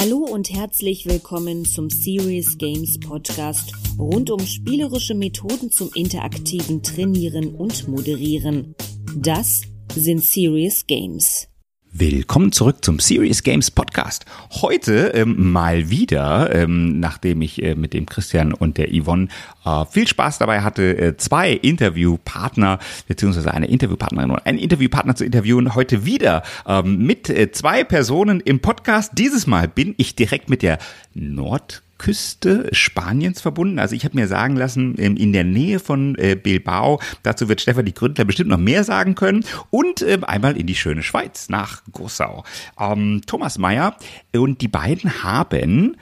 Hallo und herzlich willkommen zum Serious Games Podcast rund um spielerische Methoden zum interaktiven Trainieren und Moderieren. Das sind Serious Games. Willkommen zurück zum Serious Games Podcast. Heute ähm, mal wieder, ähm, nachdem ich äh, mit dem Christian und der Yvonne äh, viel Spaß dabei hatte, äh, zwei Interviewpartner beziehungsweise eine Interviewpartnerin und einen Interviewpartner zu interviewen, heute wieder ähm, mit äh, zwei Personen im Podcast. Dieses Mal bin ich direkt mit der Nord Küste Spaniens verbunden. Also ich habe mir sagen lassen, in der Nähe von äh, Bilbao, dazu wird Stefan die Gründler bestimmt noch mehr sagen können, und ähm, einmal in die schöne Schweiz, nach Gossau. Ähm, Thomas Meyer und die beiden haben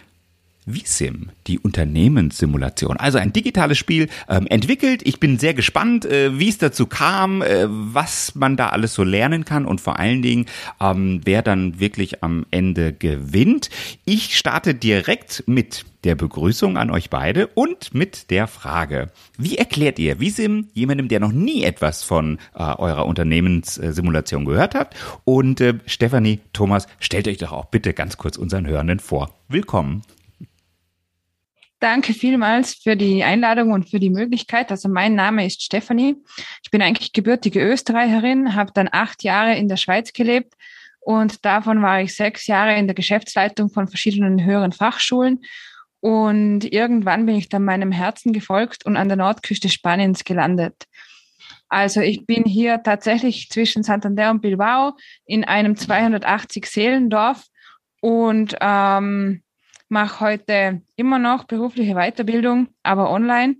Visim, die Unternehmenssimulation. Also ein digitales Spiel ähm, entwickelt. Ich bin sehr gespannt, äh, wie es dazu kam, äh, was man da alles so lernen kann und vor allen Dingen, ähm, wer dann wirklich am Ende gewinnt. Ich starte direkt mit der Begrüßung an euch beide und mit der Frage. Wie erklärt ihr Visim jemandem, der noch nie etwas von äh, eurer Unternehmenssimulation gehört hat? Und äh, Stefanie, Thomas, stellt euch doch auch bitte ganz kurz unseren Hörenden vor. Willkommen. Danke vielmals für die Einladung und für die Möglichkeit. Also mein Name ist Stefanie. Ich bin eigentlich gebürtige Österreicherin, habe dann acht Jahre in der Schweiz gelebt und davon war ich sechs Jahre in der Geschäftsleitung von verschiedenen höheren Fachschulen. Und irgendwann bin ich dann meinem Herzen gefolgt und an der Nordküste Spaniens gelandet. Also ich bin hier tatsächlich zwischen Santander und Bilbao in einem 280 Seelendorf und ähm, mache heute immer noch berufliche Weiterbildung, aber online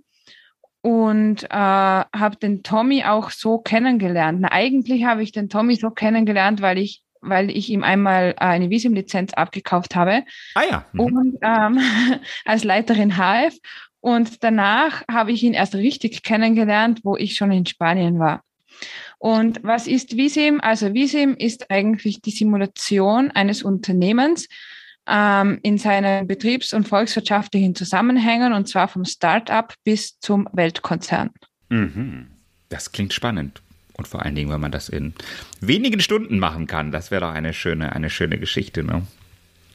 und äh, habe den Tommy auch so kennengelernt. Na, eigentlich habe ich den Tommy so kennengelernt, weil ich weil ich ihm einmal eine Visum-Lizenz abgekauft habe. Ah ja. Mhm. Und ähm, als Leiterin HF. Und danach habe ich ihn erst richtig kennengelernt, wo ich schon in Spanien war. Und was ist Visim? Also Visim ist eigentlich die Simulation eines Unternehmens, ähm, in seinen betriebs- und volkswirtschaftlichen Zusammenhängen, und zwar vom Start-up bis zum Weltkonzern. Mhm. Das klingt spannend. Und vor allen Dingen, wenn man das in wenigen Stunden machen kann, das wäre doch eine schöne, eine schöne Geschichte. Ne?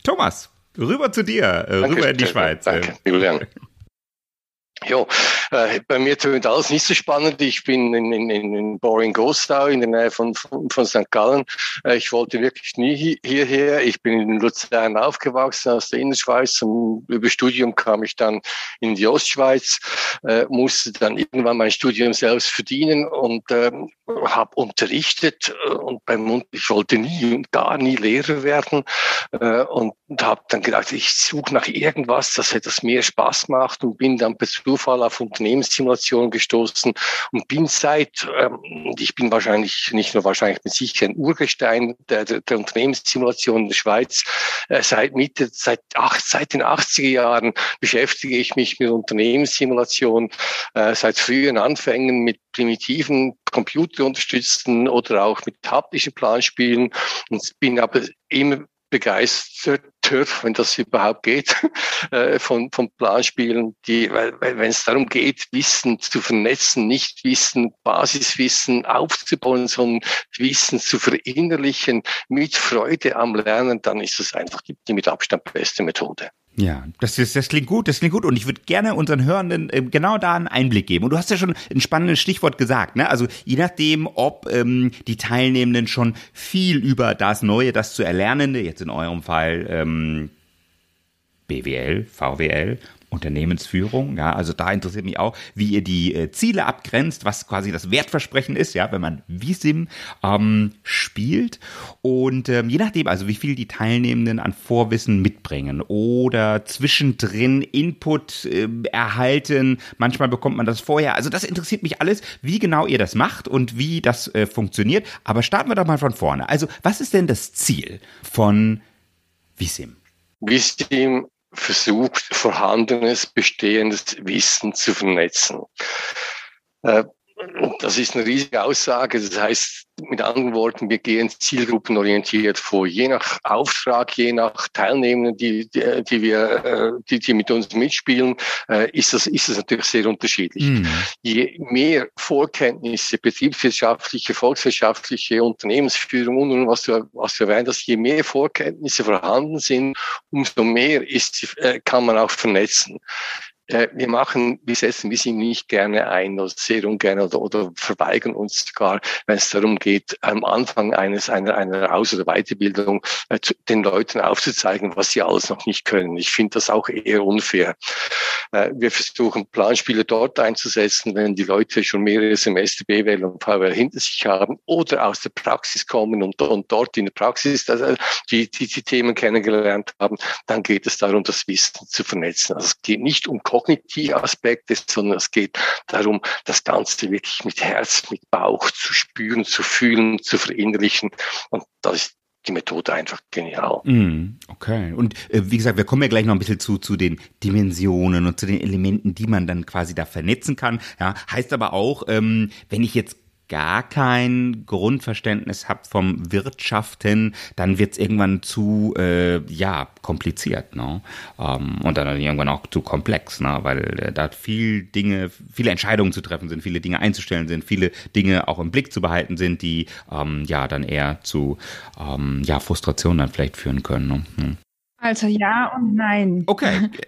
Thomas, rüber zu dir, äh, Danke, rüber in die Schweiz. Danke, Julian. Ja, äh, bei mir tönt alles nicht so spannend. Ich bin in, in, in Boring Gostau in der Nähe von, von, von St. Gallen. Äh, ich wollte wirklich nie hierher. Ich bin in Luzern aufgewachsen aus der Innerschweiz. Und über Studium kam ich dann in die Ostschweiz, äh, musste dann irgendwann mein Studium selbst verdienen und ähm, habe unterrichtet. Äh, und beim Mund, ich wollte nie und gar nie Lehrer werden äh, und habe dann gedacht, ich suche nach irgendwas, das etwas mehr Spaß macht und bin dann per Zufall auf Unternehmenssimulation gestoßen und bin seit, ähm, ich bin wahrscheinlich, nicht nur wahrscheinlich, bin sicher ein Urgestein der, der, der Unternehmenssimulation in der Schweiz. Äh, seit Mitte, seit, ach, seit den 80er Jahren beschäftige ich mich mit Unternehmenssimulation, seit frühen Anfängen mit primitiven computerunterstützten oder auch mit haptischen Planspielen und bin aber immer begeistert wenn das überhaupt geht, äh, von, von Planspielen, die, weil, weil wenn es darum geht, Wissen zu vernetzen, nicht Wissen, Basiswissen aufzubauen, sondern Wissen zu verinnerlichen mit Freude am Lernen, dann ist es einfach die, die mit Abstand beste Methode. Ja, das, ist, das klingt gut, das klingt gut. Und ich würde gerne unseren Hörenden äh, genau da einen Einblick geben. Und du hast ja schon ein spannendes Stichwort gesagt. Ne? Also je nachdem, ob ähm, die Teilnehmenden schon viel über das Neue, das zu Erlernende, jetzt in eurem Fall ähm, BWL, VWL Unternehmensführung. Ja, also da interessiert mich auch, wie ihr die äh, Ziele abgrenzt, was quasi das Wertversprechen ist, ja, wenn man Visim ähm, spielt. Und ähm, je nachdem, also wie viel die Teilnehmenden an Vorwissen mitbringen oder zwischendrin Input äh, erhalten. Manchmal bekommt man das vorher. Also das interessiert mich alles, wie genau ihr das macht und wie das äh, funktioniert. Aber starten wir doch mal von vorne. Also was ist denn das Ziel von Visim? Visim versucht, vorhandenes, bestehendes Wissen zu vernetzen. Das ist eine riesige Aussage. Das heißt, mit anderen Worten, wir gehen zielgruppenorientiert vor. Je nach Auftrag, je nach Teilnehmenden, die, die, die wir, äh, die, die mit uns mitspielen, äh, ist das, ist das natürlich sehr unterschiedlich. Mhm. Je mehr Vorkenntnisse, betriebswirtschaftliche, volkswirtschaftliche, Unternehmensführung und was du, was du erwähnt hast, je mehr Vorkenntnisse vorhanden sind, umso mehr ist, äh, kann man auch vernetzen. Äh, wir machen, wir setzen wir sind nicht gerne ein oder sehr ungern oder, oder verweigern uns sogar, wenn es darum geht, am Anfang eines einer, einer Aus- oder Weiterbildung äh, zu, den Leuten aufzuzeigen, was sie alles noch nicht können. Ich finde das auch eher unfair. Äh, wir versuchen Planspiele dort einzusetzen, wenn die Leute schon mehrere Semester BWL und VWL hinter sich haben oder aus der Praxis kommen und, und dort in der Praxis also die, die, die Themen kennengelernt haben, dann geht es darum, das Wissen zu vernetzen. Also es geht nicht um kognitive Aspekte, sondern es geht darum, das Ganze wirklich mit Herz, mit Bauch zu spüren, zu fühlen, zu verinnerlichen. Und das ist die Methode einfach genial. Mm, okay. Und äh, wie gesagt, wir kommen ja gleich noch ein bisschen zu, zu den Dimensionen und zu den Elementen, die man dann quasi da vernetzen kann. Ja, heißt aber auch, ähm, wenn ich jetzt gar kein Grundverständnis habt vom Wirtschaften, dann wird's irgendwann zu äh, ja kompliziert, ne? Ähm, und dann irgendwann auch zu komplex, ne? Weil äh, da viel Dinge, viele Entscheidungen zu treffen sind, viele Dinge einzustellen sind, viele Dinge auch im Blick zu behalten sind, die ähm, ja dann eher zu ähm, ja Frustration dann vielleicht führen können. Ne? Also ja und nein. Okay.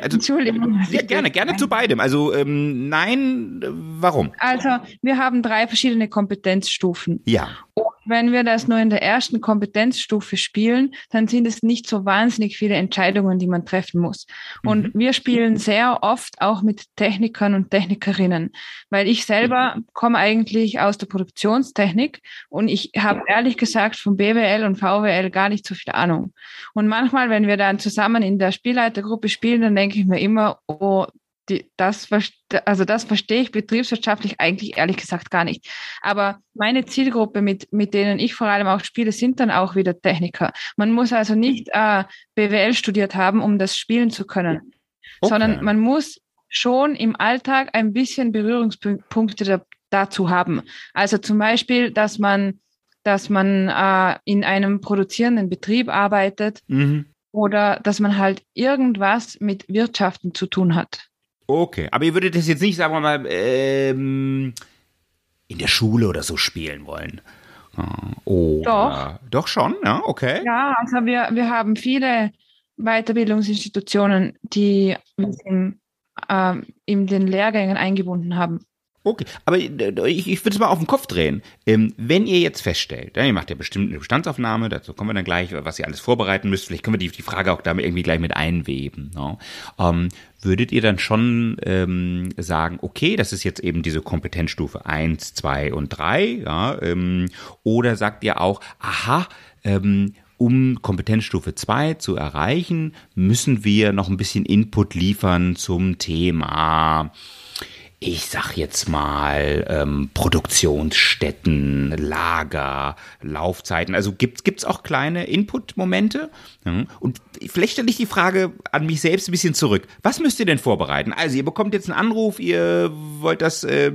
Also, Entschuldigung. Ja, gerne, gerne zu beidem. Also ähm, nein, warum? Also wir haben drei verschiedene Kompetenzstufen. Ja. Und wenn wir das nur in der ersten Kompetenzstufe spielen, dann sind es nicht so wahnsinnig viele Entscheidungen, die man treffen muss. Und mhm. wir spielen sehr oft auch mit Technikern und Technikerinnen, weil ich selber mhm. komme eigentlich aus der Produktionstechnik und ich habe ehrlich gesagt von BWL und VWL gar nicht so viel Ahnung. Und manchmal, wenn wir dann zusammen in der Spielleitergruppe spielen, dann denke ich mir immer, oh, die, das, also das verstehe ich betriebswirtschaftlich eigentlich ehrlich gesagt gar nicht. Aber meine Zielgruppe, mit, mit denen ich vor allem auch spiele, sind dann auch wieder Techniker. Man muss also nicht äh, BWL studiert haben, um das spielen zu können, okay. sondern man muss schon im Alltag ein bisschen Berührungspunkte da, dazu haben. Also zum Beispiel, dass man, dass man äh, in einem produzierenden Betrieb arbeitet. Mhm oder dass man halt irgendwas mit Wirtschaften zu tun hat. Okay, aber ihr würdet das jetzt nicht, sagen wir mal, ähm, in der Schule oder so spielen wollen. Oh, doch. doch schon, ja, okay. Ja, also wir, wir haben viele Weiterbildungsinstitutionen, die wir in, äh, in den Lehrgängen eingebunden haben. Okay, aber äh, ich, ich würde es mal auf den Kopf drehen. Ähm, wenn ihr jetzt feststellt, ja, ihr macht ja bestimmt eine Bestandsaufnahme, dazu kommen wir dann gleich, was ihr alles vorbereiten müsst, vielleicht können wir die, die Frage auch damit irgendwie gleich mit einweben. No? Ähm, würdet ihr dann schon ähm, sagen, okay, das ist jetzt eben diese Kompetenzstufe eins, zwei und drei, ja, ähm, oder sagt ihr auch, aha, ähm, um Kompetenzstufe 2 zu erreichen, müssen wir noch ein bisschen Input liefern zum Thema ich sag jetzt mal, ähm, Produktionsstätten, Lager, Laufzeiten. Also gibt es auch kleine Input-Momente? Ja. Und vielleicht stelle ich die Frage an mich selbst ein bisschen zurück. Was müsst ihr denn vorbereiten? Also ihr bekommt jetzt einen Anruf, ihr wollt das äh,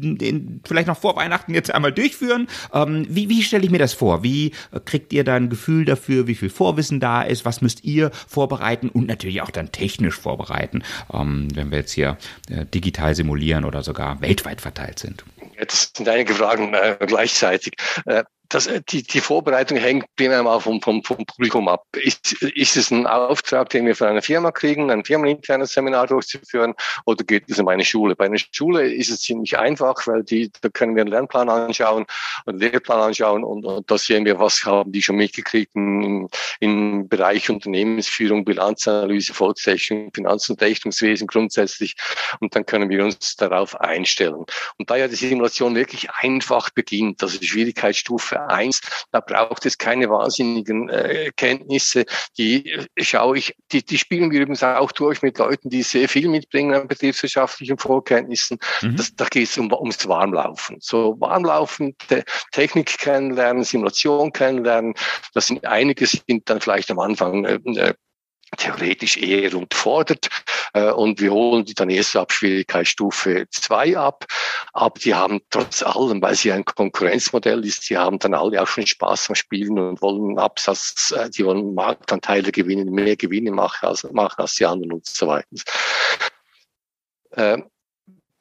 den, vielleicht noch vor Weihnachten jetzt einmal durchführen. Ähm, wie wie stelle ich mir das vor? Wie äh, kriegt ihr da ein Gefühl dafür, wie viel Vorwissen da ist? Was müsst ihr vorbereiten und natürlich auch dann technisch vorbereiten, ähm, wenn wir jetzt hier äh, digital simulieren oder sogar weltweit verteilt sind? Das sind einige Fragen äh, gleichzeitig. Äh, das, äh, die, die Vorbereitung hängt primär mal vom, vom, vom Publikum ab. Ist, ist es ein Auftrag, den wir von einer Firma kriegen, ein firmeninternes Seminar durchzuführen, oder geht es um eine Schule? Bei einer Schule ist es ziemlich einfach, weil die, da können wir einen Lernplan anschauen, einen Lehrplan anschauen und, und da sehen wir, was haben die schon mitgekriegt im, im Bereich Unternehmensführung, Bilanzanalyse, Volkstechnik, Finanz- und Rechnungswesen grundsätzlich. Und dann können wir uns darauf einstellen. Und da ja die Simulation wirklich einfach beginnt, also die Schwierigkeitsstufe eins, da braucht es keine wahnsinnigen äh, Kenntnisse. Die äh, schaue ich, die, die spielen wir übrigens auch durch mit Leuten, die sehr viel mitbringen an betriebswirtschaftlichen Vorkenntnissen. Mhm. Das, da geht es um, ums Warmlaufen. So Warmlaufen, Te Technik kennenlernen, Simulation kennenlernen. Das sind einige sind dann vielleicht am Anfang äh, äh theoretisch eher unterfordert äh, und wir holen die dann erst ab Schwierigkeitsstufe 2 ab. Aber die haben trotz allem, weil sie ein Konkurrenzmodell ist, die haben dann alle auch schon Spaß am Spielen und wollen Absatz, äh, die wollen Marktanteile gewinnen, mehr Gewinne machen als, machen als die anderen und so weiter. Äh,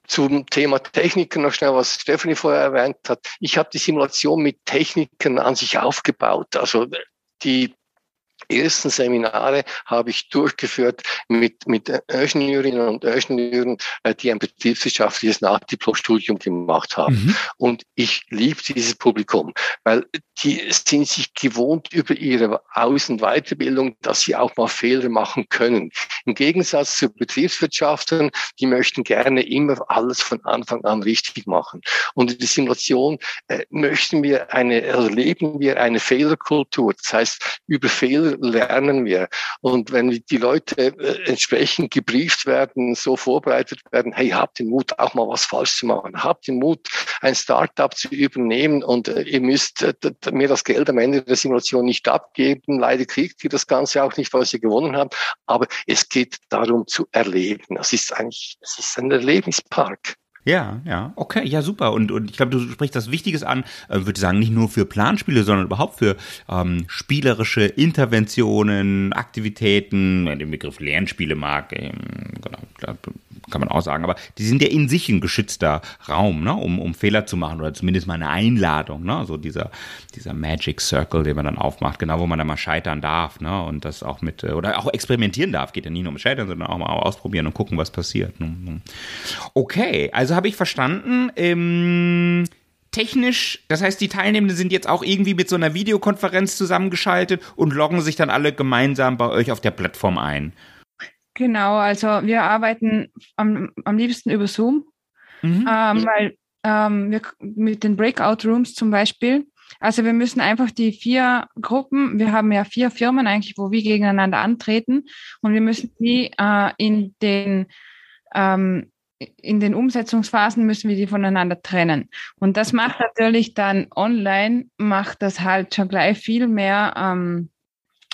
zum Thema Techniken noch schnell, was Stephanie vorher erwähnt hat. Ich habe die Simulation mit Techniken an sich aufgebaut. Also die ersten Seminare habe ich durchgeführt mit, mit Ingenieurinnen und Ingenieuren, äh, die ein betriebswirtschaftliches Nachdiplomstudium gemacht haben. Mhm. Und ich liebe dieses Publikum, weil die sind sich gewohnt über ihre Außenweiterbildung, dass sie auch mal Fehler machen können. Im Gegensatz zu Betriebswirtschaften, die möchten gerne immer alles von Anfang an richtig machen. Und in der Simulation äh, möchten wir eine, erleben wir eine Fehlerkultur. Das heißt, über Fehler lernen wir. Und wenn die Leute äh, entsprechend gebrieft werden, so vorbereitet werden, hey, habt den Mut, auch mal was falsch zu machen. Habt den Mut, ein Startup zu übernehmen und äh, ihr müsst äh, mir das Geld am Ende der Simulation nicht abgeben. Leider kriegt ihr das Ganze auch nicht, was ihr gewonnen habt. Aber es geht darum zu erleben. Das ist eigentlich, es ist ein Erlebnispark. Ja, ja, okay, ja, super. Und, und ich glaube, du sprichst das Wichtiges an, äh, würde sagen, nicht nur für Planspiele, sondern überhaupt für ähm, spielerische Interventionen, Aktivitäten, den Begriff Lernspiele mag, ähm, genau, kann man auch sagen, aber die sind ja in sich ein geschützter Raum, ne, um, um Fehler zu machen oder zumindest mal eine Einladung, ne, so dieser, dieser Magic Circle, den man dann aufmacht, genau, wo man dann mal scheitern darf, ne, und das auch mit, äh, oder auch experimentieren darf, geht ja nicht nur um Scheitern, sondern auch mal ausprobieren und gucken, was passiert. Ne. Okay, also habe ich verstanden, ähm, technisch, das heißt, die Teilnehmenden sind jetzt auch irgendwie mit so einer Videokonferenz zusammengeschaltet und loggen sich dann alle gemeinsam bei euch auf der Plattform ein. Genau, also wir arbeiten am, am liebsten über Zoom, mhm. ähm, weil ähm, wir mit den Breakout Rooms zum Beispiel, also wir müssen einfach die vier Gruppen, wir haben ja vier Firmen eigentlich, wo wir gegeneinander antreten und wir müssen die äh, in den ähm, in den Umsetzungsphasen müssen wir die voneinander trennen. Und das macht natürlich dann online, macht das halt schon gleich viel mehr ähm,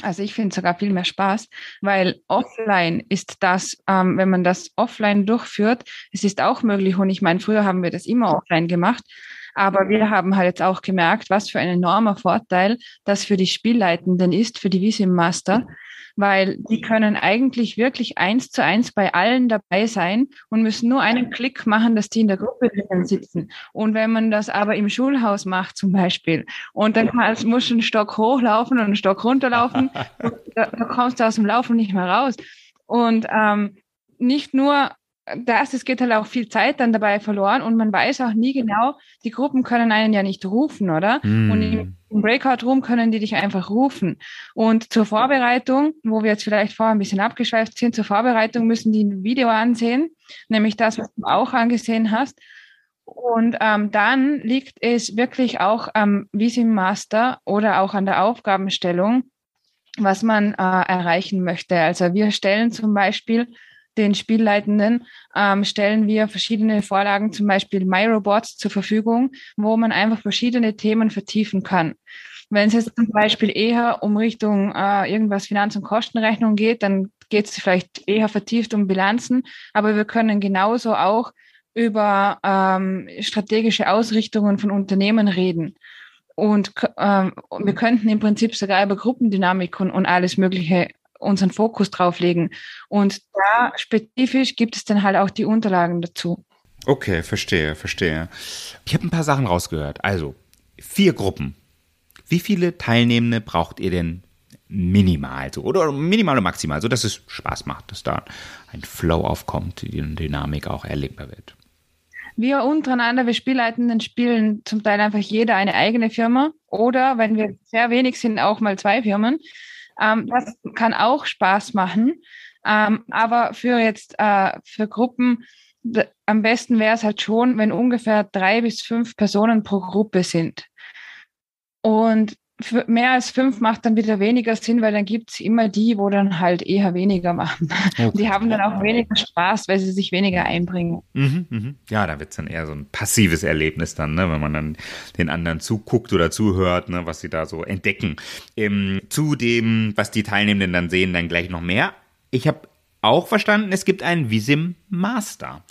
also ich finde sogar viel mehr Spaß, weil offline ist das, ähm, wenn man das offline durchführt, es ist auch möglich. Und ich meine, früher haben wir das immer offline gemacht. Aber wir haben halt jetzt auch gemerkt, was für ein enormer Vorteil das für die Spielleitenden ist, für die Visim Master, weil die können eigentlich wirklich eins zu eins bei allen dabei sein und müssen nur einen Klick machen, dass die in der Gruppe drin sitzen. Und wenn man das aber im Schulhaus macht zum Beispiel und dann kann, muss ein Stock hochlaufen und ein Stock runterlaufen, da, da kommst du aus dem Laufen nicht mehr raus. Und ähm, nicht nur das, es geht halt auch viel Zeit dann dabei verloren und man weiß auch nie genau, die Gruppen können einen ja nicht rufen, oder? Mm. Und im, im Breakout-Room können die dich einfach rufen. Und zur Vorbereitung, wo wir jetzt vielleicht vorher ein bisschen abgeschweift sind, zur Vorbereitung müssen die ein Video ansehen, nämlich das, was du auch angesehen hast. Und ähm, dann liegt es wirklich auch am Visim Master oder auch an der Aufgabenstellung, was man äh, erreichen möchte. Also wir stellen zum Beispiel den Spielleitenden ähm, stellen wir verschiedene Vorlagen, zum Beispiel MyRobots zur Verfügung, wo man einfach verschiedene Themen vertiefen kann. Wenn es jetzt zum Beispiel eher um Richtung äh, irgendwas Finanz- und Kostenrechnung geht, dann geht es vielleicht eher vertieft um Bilanzen, aber wir können genauso auch über ähm, strategische Ausrichtungen von Unternehmen reden. Und ähm, wir könnten im Prinzip sogar über Gruppendynamik und, und alles Mögliche unseren Fokus drauf legen. Und da spezifisch gibt es dann halt auch die Unterlagen dazu. Okay, verstehe, verstehe. Ich habe ein paar Sachen rausgehört. Also, vier Gruppen. Wie viele Teilnehmende braucht ihr denn minimal so oder minimal und maximal, so dass es Spaß macht, dass da ein Flow aufkommt, die Dynamik auch erlebbar wird? Wir untereinander, wir Spielleitenden spielen zum Teil einfach jeder eine eigene Firma oder wenn wir sehr wenig sind, auch mal zwei Firmen. Ähm, das kann auch Spaß machen. Ähm, aber für jetzt äh, für Gruppen am besten wäre es halt schon, wenn ungefähr drei bis fünf Personen pro Gruppe sind. Und mehr als fünf macht dann wieder weniger Sinn, weil dann gibt's immer die, wo dann halt eher weniger machen. Okay. Die haben dann auch weniger Spaß, weil sie sich weniger einbringen. Mhm, mhm. Ja, da wird's dann eher so ein passives Erlebnis dann, ne, wenn man dann den anderen zuguckt oder zuhört, ne, was sie da so entdecken. Ähm, zu dem, was die Teilnehmenden dann sehen, dann gleich noch mehr. Ich habe auch verstanden, es gibt einen Visim Master.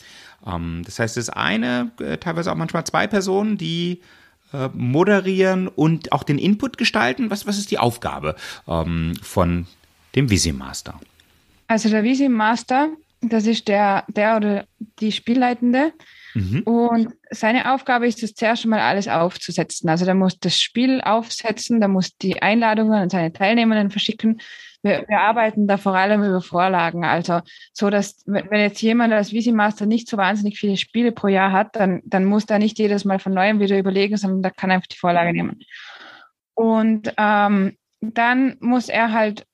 Ähm, das heißt, es ist eine, äh, teilweise auch manchmal zwei Personen, die äh, moderieren und auch den Input gestalten? Was, was ist die Aufgabe ähm, von dem Visim Master? Also der Visim Master, das ist der, der oder die Spielleitende. Mhm. Und seine Aufgabe ist es zuerst mal alles aufzusetzen. Also der muss das Spiel aufsetzen, der muss die Einladungen an seine Teilnehmenden verschicken, wir, wir arbeiten da vor allem über Vorlagen. Also so, dass wenn jetzt jemand als Visi Master nicht so wahnsinnig viele Spiele pro Jahr hat, dann, dann muss da nicht jedes Mal von neuem wieder überlegen, sondern da kann einfach die Vorlage nehmen. Und ähm, dann muss er halt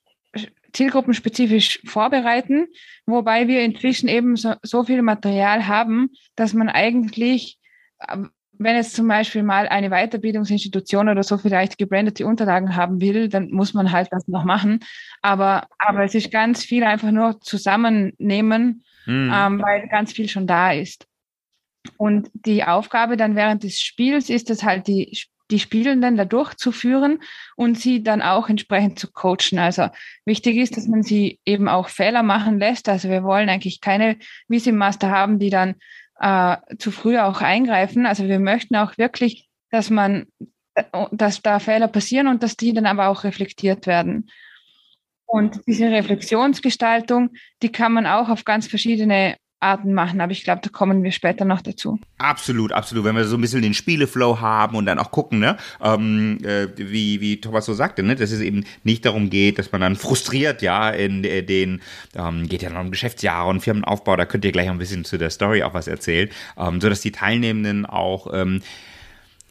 zielgruppenspezifisch vorbereiten, wobei wir inzwischen eben so, so viel Material haben, dass man eigentlich wenn jetzt zum Beispiel mal eine Weiterbildungsinstitution oder so vielleicht gebrandete Unterlagen haben will, dann muss man halt das noch machen. Aber, aber es ist ganz viel einfach nur zusammennehmen, mhm. ähm, weil ganz viel schon da ist. Und die Aufgabe dann während des Spiels ist es halt, die, die Spielenden da durchzuführen und sie dann auch entsprechend zu coachen. Also wichtig ist, dass man sie eben auch Fehler machen lässt. Also wir wollen eigentlich keine Visim Master haben, die dann äh, zu früh auch eingreifen. Also wir möchten auch wirklich, dass man, dass da Fehler passieren und dass die dann aber auch reflektiert werden. Und diese Reflexionsgestaltung, die kann man auch auf ganz verschiedene Arten machen, aber ich glaube, da kommen wir später noch dazu. Absolut, absolut. Wenn wir so ein bisschen den Spieleflow haben und dann auch gucken, ne, ähm, äh, wie, wie Thomas so sagte, ne, dass es eben nicht darum geht, dass man dann frustriert, ja, in äh, den, ähm, geht ja noch um Geschäftsjahre und Firmenaufbau, da könnt ihr gleich ein bisschen zu der Story auch was erzählen, ähm, so dass die Teilnehmenden auch ähm,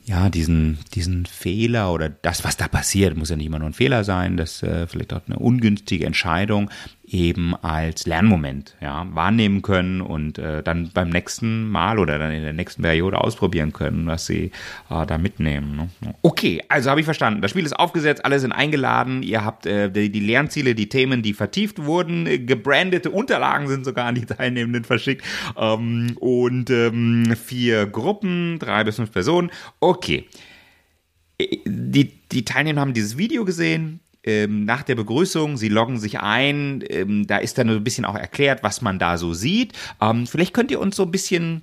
ja, diesen, diesen Fehler oder das, was da passiert, muss ja nicht immer nur ein Fehler sein, das äh, vielleicht auch eine ungünstige Entscheidung, eben als Lernmoment ja, wahrnehmen können und äh, dann beim nächsten Mal oder dann in der nächsten Periode ausprobieren können, was sie äh, da mitnehmen. Ne? Okay, also habe ich verstanden. Das Spiel ist aufgesetzt, alle sind eingeladen, ihr habt äh, die, die Lernziele, die Themen, die vertieft wurden, gebrandete Unterlagen sind sogar an die Teilnehmenden verschickt ähm, und ähm, vier Gruppen, drei bis fünf Personen. Okay. Äh, die, die Teilnehmer haben dieses Video gesehen, ähm, nach der Begrüßung, sie loggen sich ein, ähm, da ist dann ein bisschen auch erklärt, was man da so sieht. Ähm, vielleicht könnt ihr uns so ein bisschen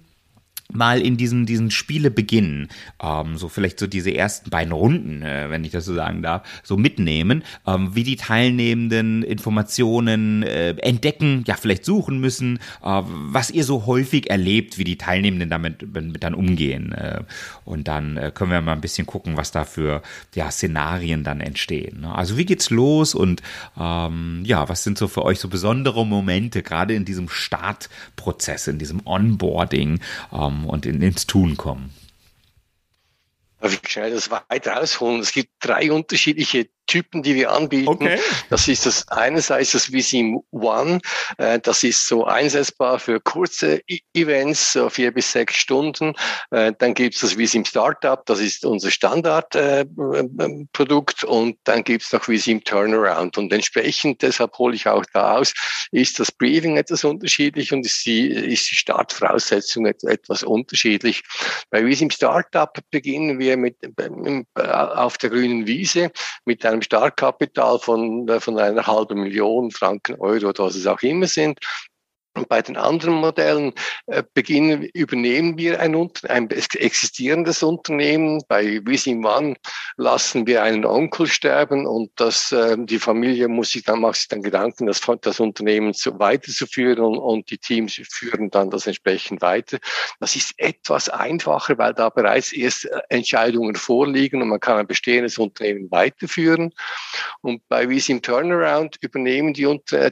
mal in diesen, diesen Spiele beginnen, ähm, so vielleicht so diese ersten beiden Runden, äh, wenn ich das so sagen darf, so mitnehmen, ähm, wie die Teilnehmenden Informationen äh, entdecken, ja vielleicht suchen müssen, äh, was ihr so häufig erlebt, wie die Teilnehmenden damit mit dann umgehen. Äh, und dann äh, können wir mal ein bisschen gucken, was da für ja, Szenarien dann entstehen. Ne? Also wie geht's los und ähm, ja, was sind so für euch so besondere Momente, gerade in diesem Startprozess, in diesem Onboarding, ähm, kommen und in, ins Tun kommen. Darf ich schnell das weiter ausholen? Es gibt drei unterschiedliche Typen, die wir anbieten. Okay. Das ist das einerseits das Visim One. Äh, das ist so einsetzbar für kurze Events, so vier bis sechs Stunden. Äh, dann gibt es das Visim Startup, das ist unser Standardprodukt. Äh, und dann gibt es noch Visim Turnaround. Und entsprechend, deshalb hole ich auch da aus, ist das Briefing etwas unterschiedlich und ist die, ist die Startvoraussetzung etwas unterschiedlich. Bei Visim Startup beginnen wir mit, auf der grünen Wiese mit einem einem Startkapital von, äh, von einer halben Million Franken, Euro was es auch immer sind. Und bei den anderen Modellen äh, beginnen, übernehmen wir ein, ein existierendes Unternehmen. Bei Visim One lassen wir einen Onkel sterben und das, äh, die Familie muss sich dann, macht sich dann Gedanken, das, das Unternehmen zu, weiterzuführen und, und die Teams führen dann das entsprechend weiter. Das ist etwas einfacher, weil da bereits erst äh, Entscheidungen vorliegen und man kann ein bestehendes Unternehmen weiterführen. Und bei Visim Turnaround übernehmen die,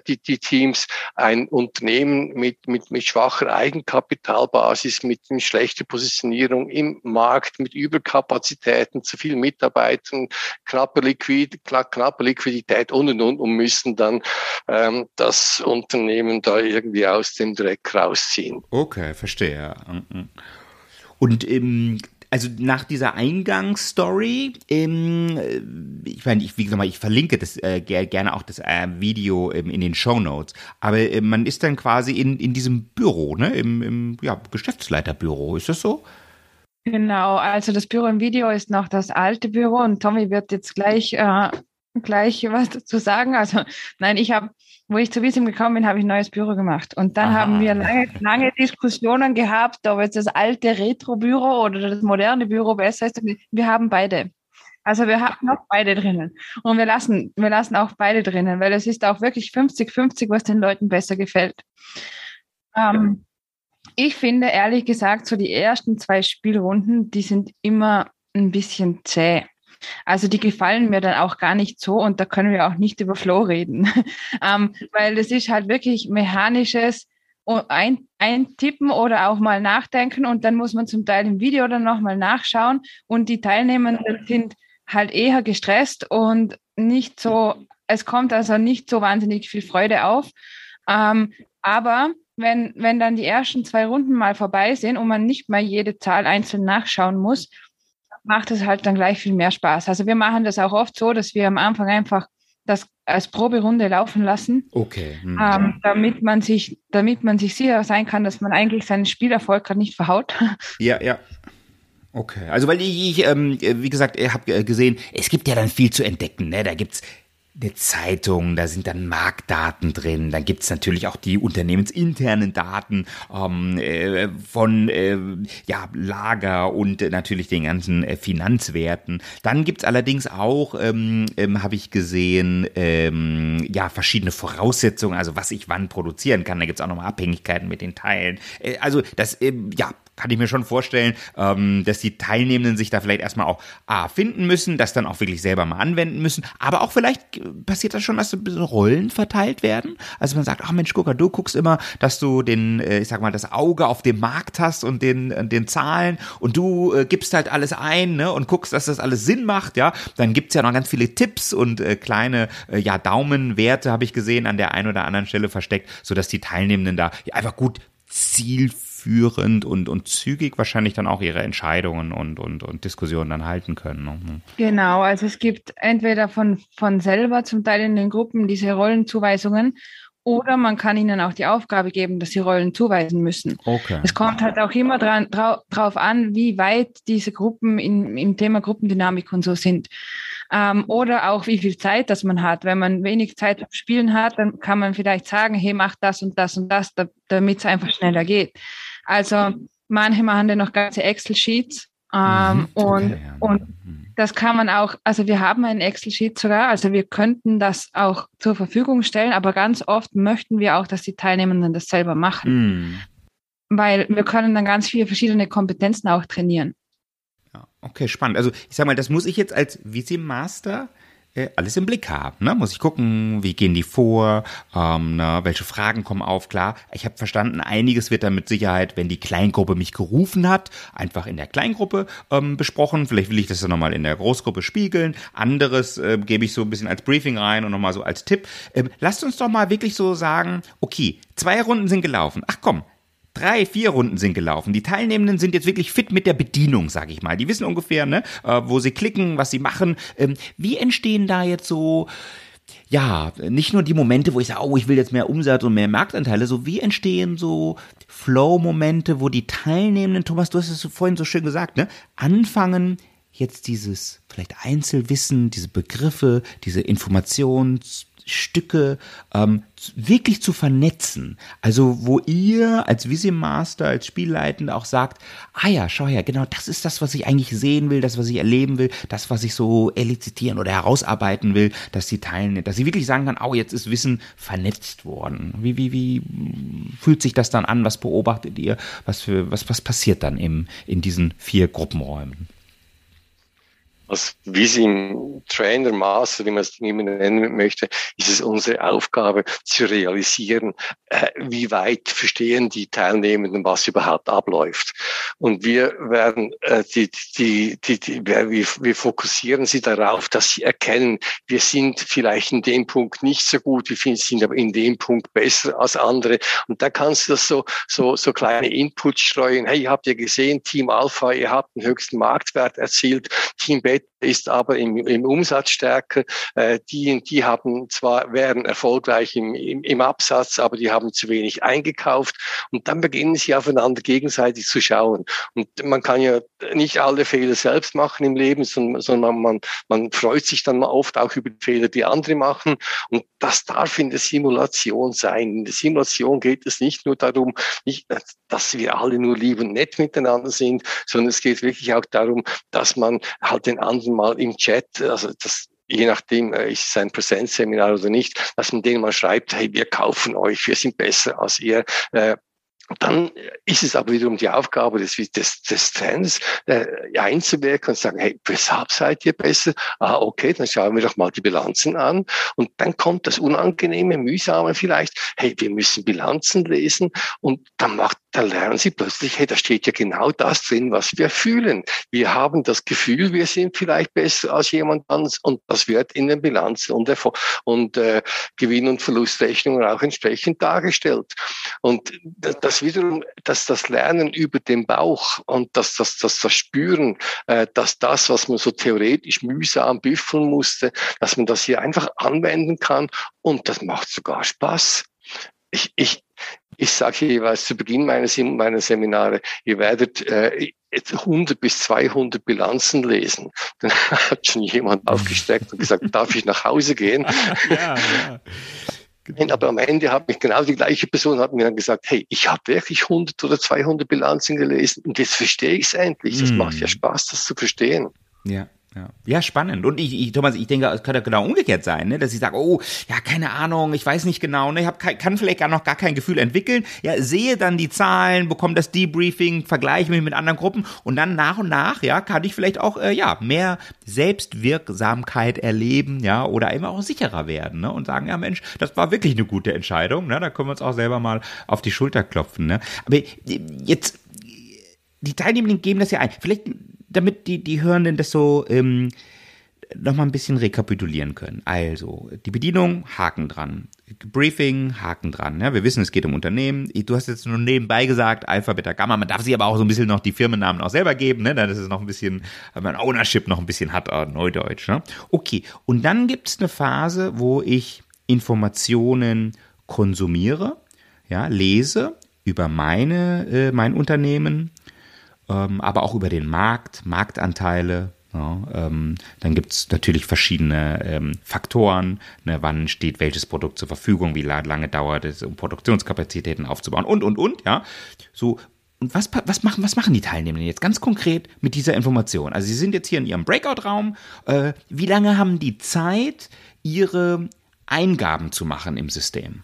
die, die Teams ein Unternehmen, Unternehmen mit, mit, mit schwacher Eigenkapitalbasis, mit schlechter Positionierung im Markt, mit Überkapazitäten, zu vielen Mitarbeitern, knappe, Liquid, knappe Liquidität und und und und müssen dann ähm, das Unternehmen da irgendwie aus dem Dreck rausziehen. Okay, verstehe. Und im also nach dieser Eingangsstory, ähm, ich meine, ich, wie gesagt, ich verlinke das äh, gerne auch das äh, Video ähm, in den Show Notes, aber äh, man ist dann quasi in, in diesem Büro, ne, im, im ja, Geschäftsleiterbüro, ist das so? Genau, also das Büro im Video ist noch das alte Büro und Tommy wird jetzt gleich, äh, gleich was dazu sagen. Also nein, ich habe wo ich zu Wisim gekommen bin, habe ich ein neues Büro gemacht. Und dann Aha. haben wir lange, lange Diskussionen gehabt, ob jetzt das alte Retro-Büro oder das moderne Büro besser ist. Wir haben beide. Also wir haben noch beide drinnen. Und wir lassen, wir lassen auch beide drinnen, weil es ist auch wirklich 50-50, was den Leuten besser gefällt. Ähm, ich finde ehrlich gesagt, so die ersten zwei Spielrunden, die sind immer ein bisschen zäh. Also die gefallen mir dann auch gar nicht so und da können wir auch nicht über Flow reden, ähm, weil das ist halt wirklich mechanisches ein, eintippen oder auch mal nachdenken und dann muss man zum Teil im Video dann nochmal nachschauen und die Teilnehmenden sind halt eher gestresst und nicht so, es kommt also nicht so wahnsinnig viel Freude auf. Ähm, aber wenn, wenn dann die ersten zwei Runden mal vorbei sind und man nicht mal jede Zahl einzeln nachschauen muss, macht es halt dann gleich viel mehr Spaß. Also wir machen das auch oft so, dass wir am Anfang einfach das als Proberunde laufen lassen, okay. Hm. Ähm, damit man sich, damit man sich sicher sein kann, dass man eigentlich seinen Spielerfolg gerade nicht verhaut. Ja, ja. Okay, also weil ich, ich ähm, wie gesagt, ihr habt gesehen, es gibt ja dann viel zu entdecken. Ne? Da gibt's eine Zeitung, da sind dann Marktdaten drin, dann gibt's natürlich auch die unternehmensinternen Daten ähm, äh, von äh, ja, Lager und äh, natürlich den ganzen äh, Finanzwerten. Dann gibt's allerdings auch, ähm, ähm, habe ich gesehen, ähm, ja, verschiedene Voraussetzungen, also was ich wann produzieren kann. Da gibt's auch nochmal Abhängigkeiten mit den Teilen. Äh, also das, äh, ja, kann ich mir schon vorstellen, ähm, dass die Teilnehmenden sich da vielleicht erstmal auch A, finden müssen, das dann auch wirklich selber mal anwenden müssen, aber auch vielleicht passiert das schon, dass so ein bisschen Rollen verteilt werden. Also man sagt, ach Mensch, Gucker, du guckst immer, dass du den, äh, ich sag mal, das Auge auf dem Markt hast und den, äh, den Zahlen und du äh, gibst halt alles ein ne, und guckst, dass das alles Sinn macht, ja. Dann gibt's ja noch ganz viele Tipps und äh, kleine äh, ja, Daumenwerte, habe ich gesehen, an der einen oder anderen Stelle versteckt, sodass die Teilnehmenden da ja, einfach gut zielführend führend und, und zügig wahrscheinlich dann auch ihre Entscheidungen und, und, und Diskussionen dann halten können. Ne? Hm. Genau, also es gibt entweder von, von selber zum Teil in den Gruppen diese Rollenzuweisungen oder man kann ihnen auch die Aufgabe geben, dass sie Rollen zuweisen müssen. Okay. Es kommt halt auch immer dran, drau, drauf an, wie weit diese Gruppen in, im Thema Gruppendynamik und so sind. Ähm, oder auch wie viel Zeit das man hat. Wenn man wenig Zeit zum Spielen hat, dann kann man vielleicht sagen, hey, mach das und das und das, da, damit es einfach schneller geht. Also manche machen dann noch ganze Excel-Sheets ähm, mhm. und, okay, ja. und mhm. das kann man auch, also wir haben ein Excel-Sheet sogar, also wir könnten das auch zur Verfügung stellen, aber ganz oft möchten wir auch, dass die Teilnehmenden das selber machen. Mhm. Weil wir können dann ganz viele verschiedene Kompetenzen auch trainieren. Ja, okay, spannend. Also ich sag mal, das muss ich jetzt als Visi-Master äh, alles im Blick haben. Ne? Muss ich gucken, wie gehen die vor, ähm, ne? welche Fragen kommen auf. Klar, ich habe verstanden, einiges wird dann mit Sicherheit, wenn die Kleingruppe mich gerufen hat, einfach in der Kleingruppe ähm, besprochen. Vielleicht will ich das dann nochmal in der Großgruppe spiegeln. Anderes äh, gebe ich so ein bisschen als Briefing rein und nochmal so als Tipp. Ähm, lasst uns doch mal wirklich so sagen, okay, zwei Runden sind gelaufen. Ach komm, drei, vier Runden sind gelaufen. Die Teilnehmenden sind jetzt wirklich fit mit der Bedienung, sag ich mal. Die wissen ungefähr, ne, äh, wo sie klicken, was sie machen. Ähm, wie entstehen da jetzt so ja, nicht nur die Momente, wo ich sage, oh, ich will jetzt mehr Umsatz und mehr Marktanteile, so wie entstehen so Flow-Momente, wo die Teilnehmenden, Thomas, du hast es vorhin so schön gesagt, ne, anfangen, jetzt dieses vielleicht Einzelwissen, diese Begriffe, diese Informations Stücke ähm, wirklich zu vernetzen. Also wo ihr als Visimaster, als Spielleitende auch sagt, ah ja, schau her, genau das ist das, was ich eigentlich sehen will, das, was ich erleben will, das, was ich so elizitieren oder herausarbeiten will, dass die Teilnehmer, dass sie wirklich sagen kann, oh, jetzt ist Wissen vernetzt worden. Wie, wie, wie fühlt sich das dann an? Was beobachtet ihr? Was für, was, was passiert dann im, in diesen vier Gruppenräumen? Als Visim, Trainer, Master, wie man es immer nennen möchte, ist es unsere Aufgabe zu realisieren, äh, wie weit verstehen die Teilnehmenden, was überhaupt abläuft. Und wir werden, äh, die, die, die, die, wir, wir fokussieren sie darauf, dass sie erkennen, wir sind vielleicht in dem Punkt nicht so gut, wir sind aber in dem Punkt besser als andere. Und da kannst du das so, so, so kleine Inputs streuen. Hey, habt ihr gesehen, Team Alpha, ihr habt den höchsten Marktwert erzielt, Team Beta create ist aber im, im Umsatz stärker. Äh, die, die haben zwar, wären erfolgreich im, im, im Absatz, aber die haben zu wenig eingekauft. Und dann beginnen sie aufeinander gegenseitig zu schauen. Und man kann ja nicht alle Fehler selbst machen im Leben, sondern, sondern man, man freut sich dann oft auch über Fehler, die andere machen. Und das darf in der Simulation sein. In der Simulation geht es nicht nur darum, nicht, dass wir alle nur lieb und nett miteinander sind, sondern es geht wirklich auch darum, dass man halt den anderen mal im Chat, also das je nachdem, äh, ist es ein Präsenzseminar oder nicht, dass man denen mal schreibt, hey, wir kaufen euch, wir sind besser als ihr, äh, dann ist es aber wiederum die Aufgabe des, des, des Trainers, äh, einzuwirken und sagen, hey, weshalb seid ihr besser? Ah, okay, dann schauen wir doch mal die Bilanzen an. Und dann kommt das Unangenehme, Mühsame vielleicht, hey, wir müssen Bilanzen lesen. Und dann macht, dann lernen sie plötzlich, hey, da steht ja genau das drin, was wir fühlen. Wir haben das Gefühl, wir sind vielleicht besser als jemand anderes und das wird in den Bilanzen und, und äh, Gewinn- und Verlustrechnungen auch entsprechend dargestellt. Und das das wiederum, dass das Lernen über den Bauch und dass das, das, das Spüren, äh, dass das, was man so theoretisch mühsam büffeln musste, dass man das hier einfach anwenden kann und das macht sogar Spaß. Ich, ich, ich sage jeweils zu Beginn meiner, meiner Seminare, ihr werdet äh, 100 bis 200 Bilanzen lesen. Dann hat schon jemand aufgesteckt und gesagt, darf ich nach Hause gehen? ja, ja. Genau. Aber am Ende hat mich genau die gleiche Person hat mir dann gesagt, hey, ich habe wirklich 100 oder 200 Bilanzen gelesen und jetzt verstehe ich es endlich. Das mm. macht ja Spaß, das zu verstehen. Ja. Ja. spannend. Und ich, ich, Thomas, ich denke, es könnte genau umgekehrt sein, ne? dass ich sage, oh, ja, keine Ahnung, ich weiß nicht genau, ne? ich hab, kann vielleicht gar noch gar kein Gefühl entwickeln. Ja, sehe dann die Zahlen, bekomme das Debriefing, vergleiche mich mit anderen Gruppen und dann nach und nach, ja, kann ich vielleicht auch, äh, ja, mehr Selbstwirksamkeit erleben, ja, oder immer auch sicherer werden, ne? Und sagen, ja, Mensch, das war wirklich eine gute Entscheidung, ne? Da können wir uns auch selber mal auf die Schulter klopfen, ne? Aber jetzt, die Teilnehmenden geben das ja ein. Vielleicht damit die, die Hörenden das so ähm, nochmal ein bisschen rekapitulieren können. Also, die Bedienung, Haken dran. Briefing, Haken dran. Ja, wir wissen, es geht um Unternehmen. Du hast jetzt nur nebenbei gesagt, Alpha, Beta, Gamma. Man darf sich aber auch so ein bisschen noch die Firmennamen auch selber geben, ne? Das ist noch ein bisschen, weil man Ownership noch ein bisschen hat, äh, Neudeutsch. Ne? Okay, und dann gibt es eine Phase, wo ich Informationen konsumiere, ja, lese über meine, äh, mein Unternehmen, ähm, aber auch über den Markt, Marktanteile. Ja, ähm, dann gibt es natürlich verschiedene ähm, Faktoren, ne, wann steht welches Produkt zur Verfügung, wie lange dauert es, um Produktionskapazitäten aufzubauen und, und, und, ja. So, und was, was, machen, was machen die Teilnehmenden jetzt ganz konkret mit dieser Information? Also sie sind jetzt hier in ihrem Breakout-Raum. Äh, wie lange haben die Zeit, ihre Eingaben zu machen im System?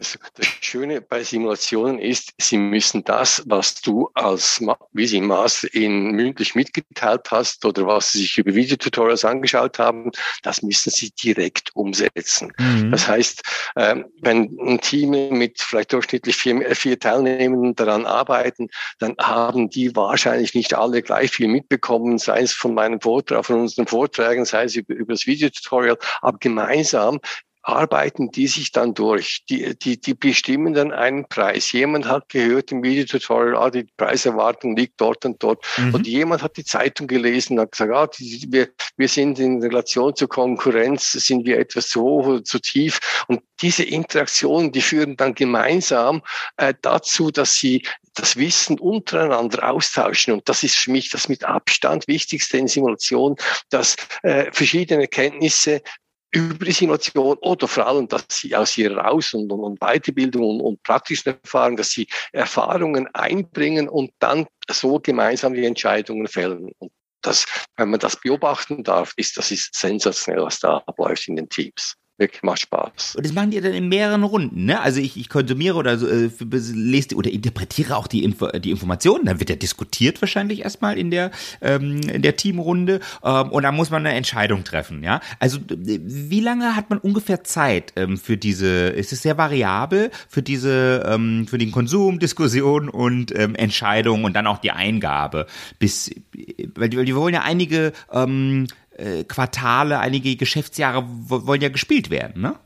Das Schöne bei Simulationen ist, sie müssen das, was du als Visi Master in mündlich mitgeteilt hast oder was sie sich über Videotutorials angeschaut haben, das müssen sie direkt umsetzen. Mhm. Das heißt, ähm, wenn ein Team mit vielleicht durchschnittlich vier, vier Teilnehmern daran arbeiten, dann haben die wahrscheinlich nicht alle gleich viel mitbekommen, sei es von meinem Vortrag, von unseren Vorträgen, sei es über, über das Videotutorial, aber gemeinsam arbeiten die sich dann durch. Die, die, die bestimmen dann einen Preis. Jemand hat gehört im Videotutorial, ah, die Preiserwartung liegt dort und dort. Mhm. Und jemand hat die Zeitung gelesen und hat gesagt, ah, die, wir, wir sind in Relation zur Konkurrenz, sind wir etwas zu hoch oder zu tief. Und diese Interaktionen, die führen dann gemeinsam äh, dazu, dass sie das Wissen untereinander austauschen. Und das ist für mich das mit Abstand wichtigste in Simulation, dass äh, verschiedene Kenntnisse über die Simulation oder vor allem, dass sie aus ihrer Aus- und, und Weiterbildung und, und praktischen Erfahrungen, dass sie Erfahrungen einbringen und dann so gemeinsam die Entscheidungen fällen. Und das, wenn man das beobachten darf, ist das ist sensationell, was da abläuft in den Teams. Wirklich macht Spaß. Und das machen die dann in mehreren Runden, ne? Also ich, ich konsumiere oder so, äh, lese oder interpretiere auch die, Info, die Informationen, dann wird ja diskutiert wahrscheinlich erstmal in der, ähm, in der Teamrunde ähm, und dann muss man eine Entscheidung treffen, ja? Also wie lange hat man ungefähr Zeit ähm, für diese, ist es sehr variabel, für diese, ähm, für den Konsum, Diskussion und ähm, Entscheidung und dann auch die Eingabe, bis, weil die, weil die wollen ja einige ähm, äh, Quartale, einige Geschäftsjahre wollen ja gespielt werden, ne?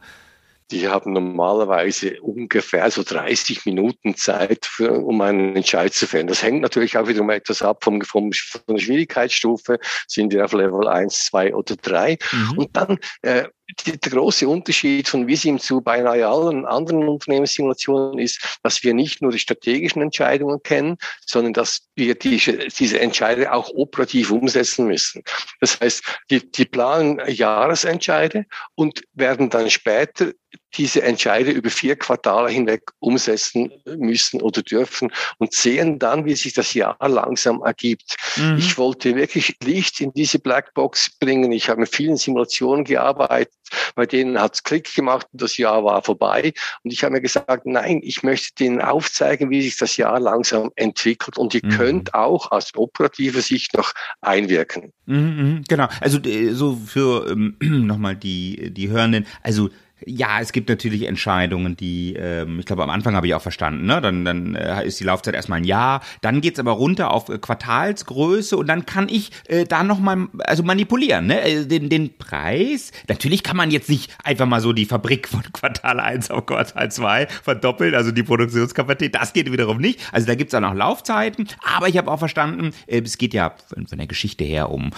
Die haben normalerweise ungefähr so 30 Minuten Zeit, für, um einen Entscheid zu fällen. Das hängt natürlich auch wiederum etwas ab vom, vom, von der Schwierigkeitsstufe. Sind die auf Level 1, 2 oder 3? Mhm. Und dann äh, der große Unterschied von Visim zu beinahe allen anderen Unternehmenssimulationen ist, dass wir nicht nur die strategischen Entscheidungen kennen, sondern dass wir diese, diese Entscheide auch operativ umsetzen müssen. Das heißt, die, die planen Jahresentscheide und werden dann später diese Entscheide über vier Quartale hinweg umsetzen müssen oder dürfen und sehen dann, wie sich das Jahr langsam ergibt. Mhm. Ich wollte wirklich Licht in diese Blackbox bringen. Ich habe mit vielen Simulationen gearbeitet, bei denen hat es Klick gemacht und das Jahr war vorbei. Und ich habe mir gesagt, nein, ich möchte denen aufzeigen, wie sich das Jahr langsam entwickelt und ihr mhm. könnt auch aus operativer Sicht noch einwirken. Mhm, mhm. genau. Also äh, so für ähm, nochmal die, die Hörenden, also ja, es gibt natürlich Entscheidungen, die, ähm, ich glaube, am Anfang habe ich auch verstanden, ne? Dann, dann äh, ist die Laufzeit erstmal ein Jahr, dann geht's aber runter auf äh, Quartalsgröße und dann kann ich äh, da nochmal, also manipulieren, ne? Äh, den, den Preis. Natürlich kann man jetzt nicht einfach mal so die Fabrik von Quartal 1 auf Quartal 2 verdoppeln, also die Produktionskapazität, das geht wiederum nicht. Also da gibt's auch noch Laufzeiten, aber ich habe auch verstanden, äh, es geht ja von, von der Geschichte her um